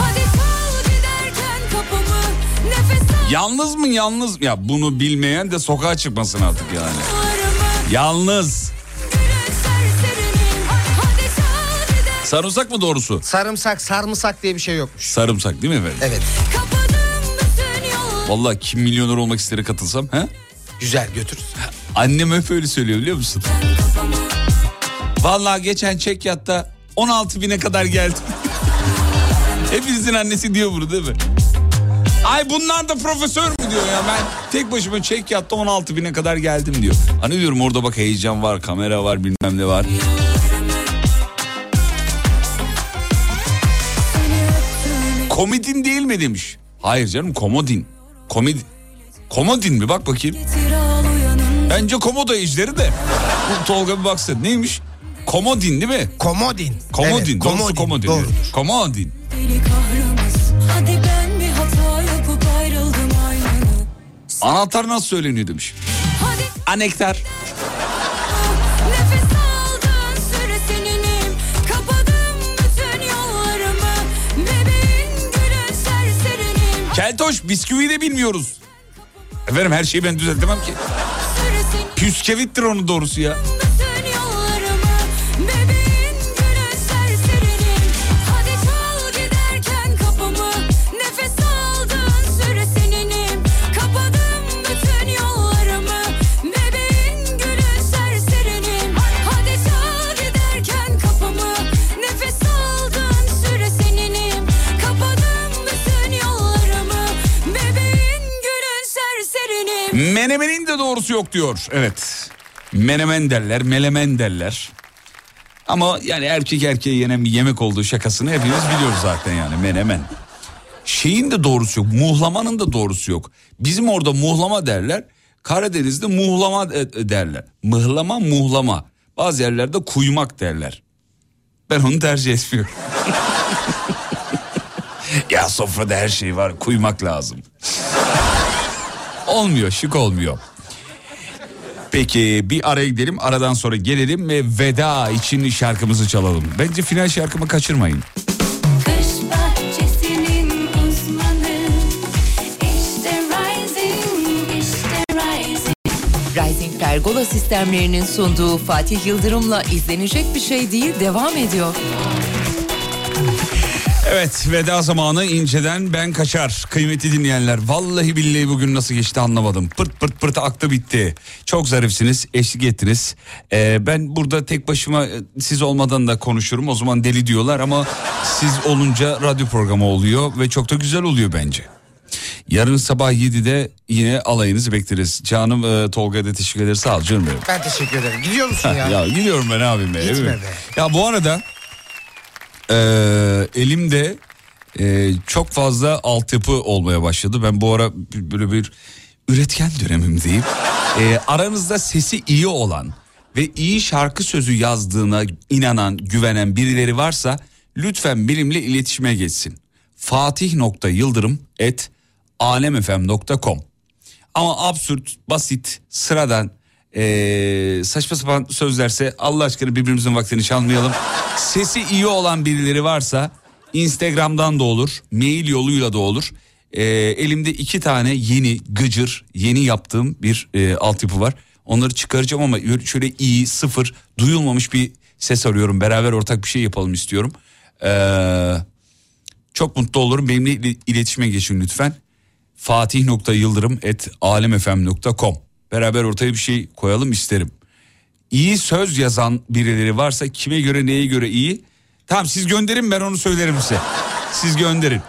Hadi kal giderken kapımı nefes Yalnız mı yalnız mı? Ya bunu bilmeyen de sokağa çıkmasın artık yani. Yalnız. Sarımsak mı doğrusu? Sarımsak, sarımsak diye bir şey yokmuş. Sarımsak değil mi efendim? Evet. Vallahi kim milyoner olmak istere katılsam he? Güzel götürürüz. Annem hep öyle söylüyor biliyor musun? Vallahi geçen çekyatta 16 bine kadar geldim. Hepinizin annesi diyor bunu değil mi? Ay bunlar da profesör mü diyor ya ben tek başıma çekyatta 16 bine kadar geldim diyor. Hani diyorum orada bak heyecan var kamera var bilmem ne var. Komodin değil mi demiş. Hayır canım komodin. Komedi... Komodin mi bak bakayım. Bence komodo ejderi de. Bu Tolga bir baksın neymiş? Komodin değil mi? Komodin. Komodin. Evet, doğrusu komodin. Doğrudur. Komodin. deli kahrımız. Hadi ben bir hata yapıp ayrıldım aynını. Anahtar nasıl söyleniyor demiş. Anektar. Keltoş bisküvi de bilmiyoruz. Efendim her şeyi ben düzeltemem ki. Püskevittir onun doğrusu ya. Menemenin de doğrusu yok diyor. Evet. Menemen derler, melemen derler. Ama yani erkek erkeğe yenen bir yemek olduğu şakasını hepimiz biliyoruz zaten yani menemen. Şeyin de doğrusu yok, muhlamanın da doğrusu yok. Bizim orada muhlama derler, Karadeniz'de muhlama de- derler. Mıhlama, muhlama. Bazı yerlerde kuymak derler. Ben onu tercih etmiyorum. ya sofrada her şey var, kuymak lazım. Olmuyor, şık olmuyor. Peki bir araya gidelim, aradan sonra gelelim ve veda için şarkımızı çalalım. Bence final şarkımı kaçırmayın. Kış bahçesinin uzmanı İşte Rising, işte Rising Rising Pergola sistemlerinin sunduğu Fatih Yıldırım'la izlenecek bir şey değil devam ediyor. Evet veda zamanı inceden ben kaçar. Kıymetli dinleyenler vallahi billahi bugün nasıl geçti anlamadım. Pırt pırt pırt aktı bitti. Çok zarifsiniz eşlik ettiniz. Ee, ben burada tek başıma e, siz olmadan da konuşurum. O zaman deli diyorlar ama siz olunca radyo programı oluyor ve çok da güzel oluyor bence. Yarın sabah 7'de yine alayınızı bekleriz. Canım e, Tolga'ya da teşekkür ederiz. Sağ ol canım benim. Ben teşekkür ederim. Gidiyor musun ya? ya gidiyorum ben abim. Gitme be. Ya bu arada e, elimde e, çok fazla altyapı olmaya başladı. Ben bu ara böyle bir üretken dönemimdeyim. E, aranızda sesi iyi olan ve iyi şarkı sözü yazdığına inanan, güvenen birileri varsa lütfen benimle iletişime geçsin. Fatih.yıldırım et alemfm.com ama absürt, basit, sıradan, ee, saçma sapan sözlerse Allah aşkına birbirimizin vaktini çalmayalım. Sesi iyi olan birileri varsa Instagram'dan da olur, mail yoluyla da olur. Ee, elimde iki tane yeni gıcır, yeni yaptığım bir e, altyapı var. Onları çıkaracağım ama şöyle iyi, sıfır, duyulmamış bir ses arıyorum. Beraber ortak bir şey yapalım istiyorum. Ee, çok mutlu olurum. Benimle il- iletişime geçin lütfen. Fatih.yıldırım et alemfm.com Beraber ortaya bir şey koyalım isterim. İyi söz yazan birileri varsa kime göre neye göre iyi? Tamam siz gönderin ben onu söylerim size. Siz gönderin.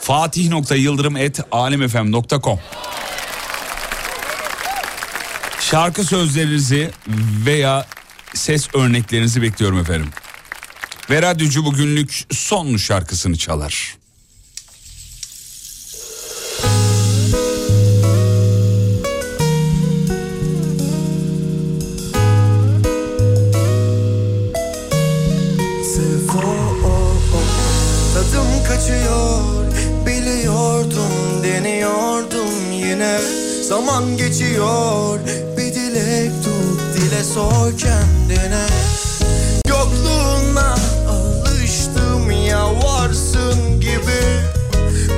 Fatih.yıldırım et alemfm.com Şarkı sözlerinizi veya ses örneklerinizi bekliyorum efendim. Ve radyocu bugünlük son şarkısını çalar. Yine Zaman geçiyor. Bir dilek tut dile sor kendine. Yokluğuna alıştım ya varsın gibi.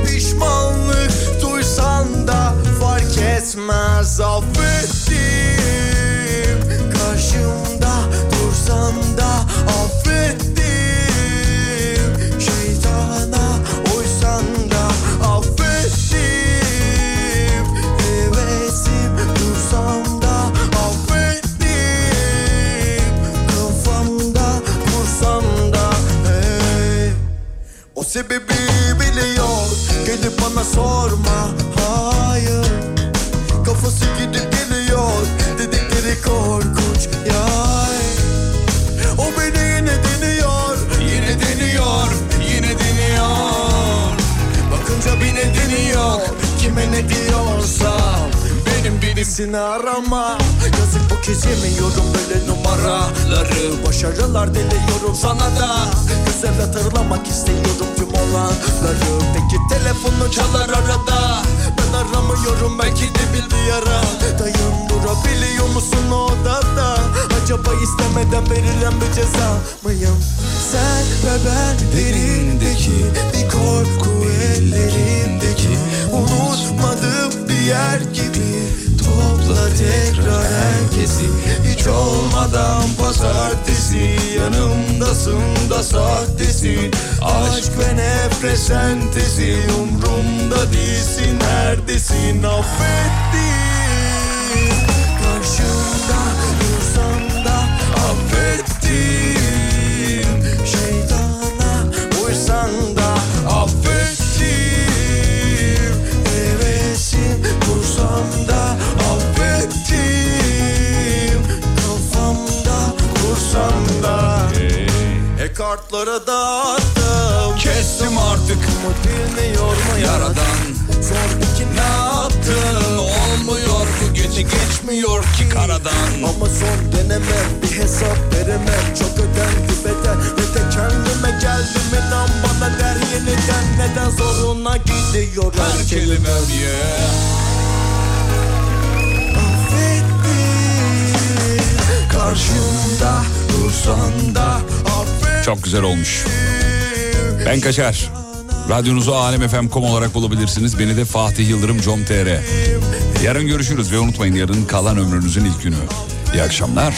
Pişmanlık duysan da fark etmez affettim. Karşımda dursan da Sebebi biliyor Gelip bana sorma hayır. Kafası gidip geliyor Dedikleri korkunç yay. O beni yine deniyor Yine deniyor Yine deniyor. Bakınca bir nedeni yok Kime ne diyorsam benim birisini arama Yazık bu kez yemiyorum böyle numaraları. Başarılar diliyorum sana da Güzel hatırlamak istiyorum olanları. Peki telefonu çalar arada. Ben aramıyorum belki de bil bir ara Dayın durabiliyor musun odada? Acaba istemeden verilen bir ceza mıyım? Sen ve ben derindeki bir korku ellerindeki Unutmadım bir yer gibi Topla tekrar herkesi. Hiç olmadan pazartesi. Yanımdasın da sahtesin Aşk ve nefret sentezi Umrumda değilsin neredesin? Affettim. Karşımda dursam da affettim. Şeytana uysan da Kartlara dağıttım. Kestim artık. Dinliyor mu yaradan. Sor ki ne yaptın? Olmuyor bu gece geçmiyor ki karadan. Ama son denemem bir hesap veremem. Çok ödendi bedel ve de kendime geldim. İnan bana der yeniden Neden zoruna gidiyor her kelimem yeah. Karşımda dursan da Çok güzel olmuş. Ben Kaçar. Radyonuzu alemfm.com olarak bulabilirsiniz. Beni de Fatih Yıldırım com.tr. Yarın görüşürüz ve unutmayın yarın kalan ömrünüzün ilk günü. İyi akşamlar.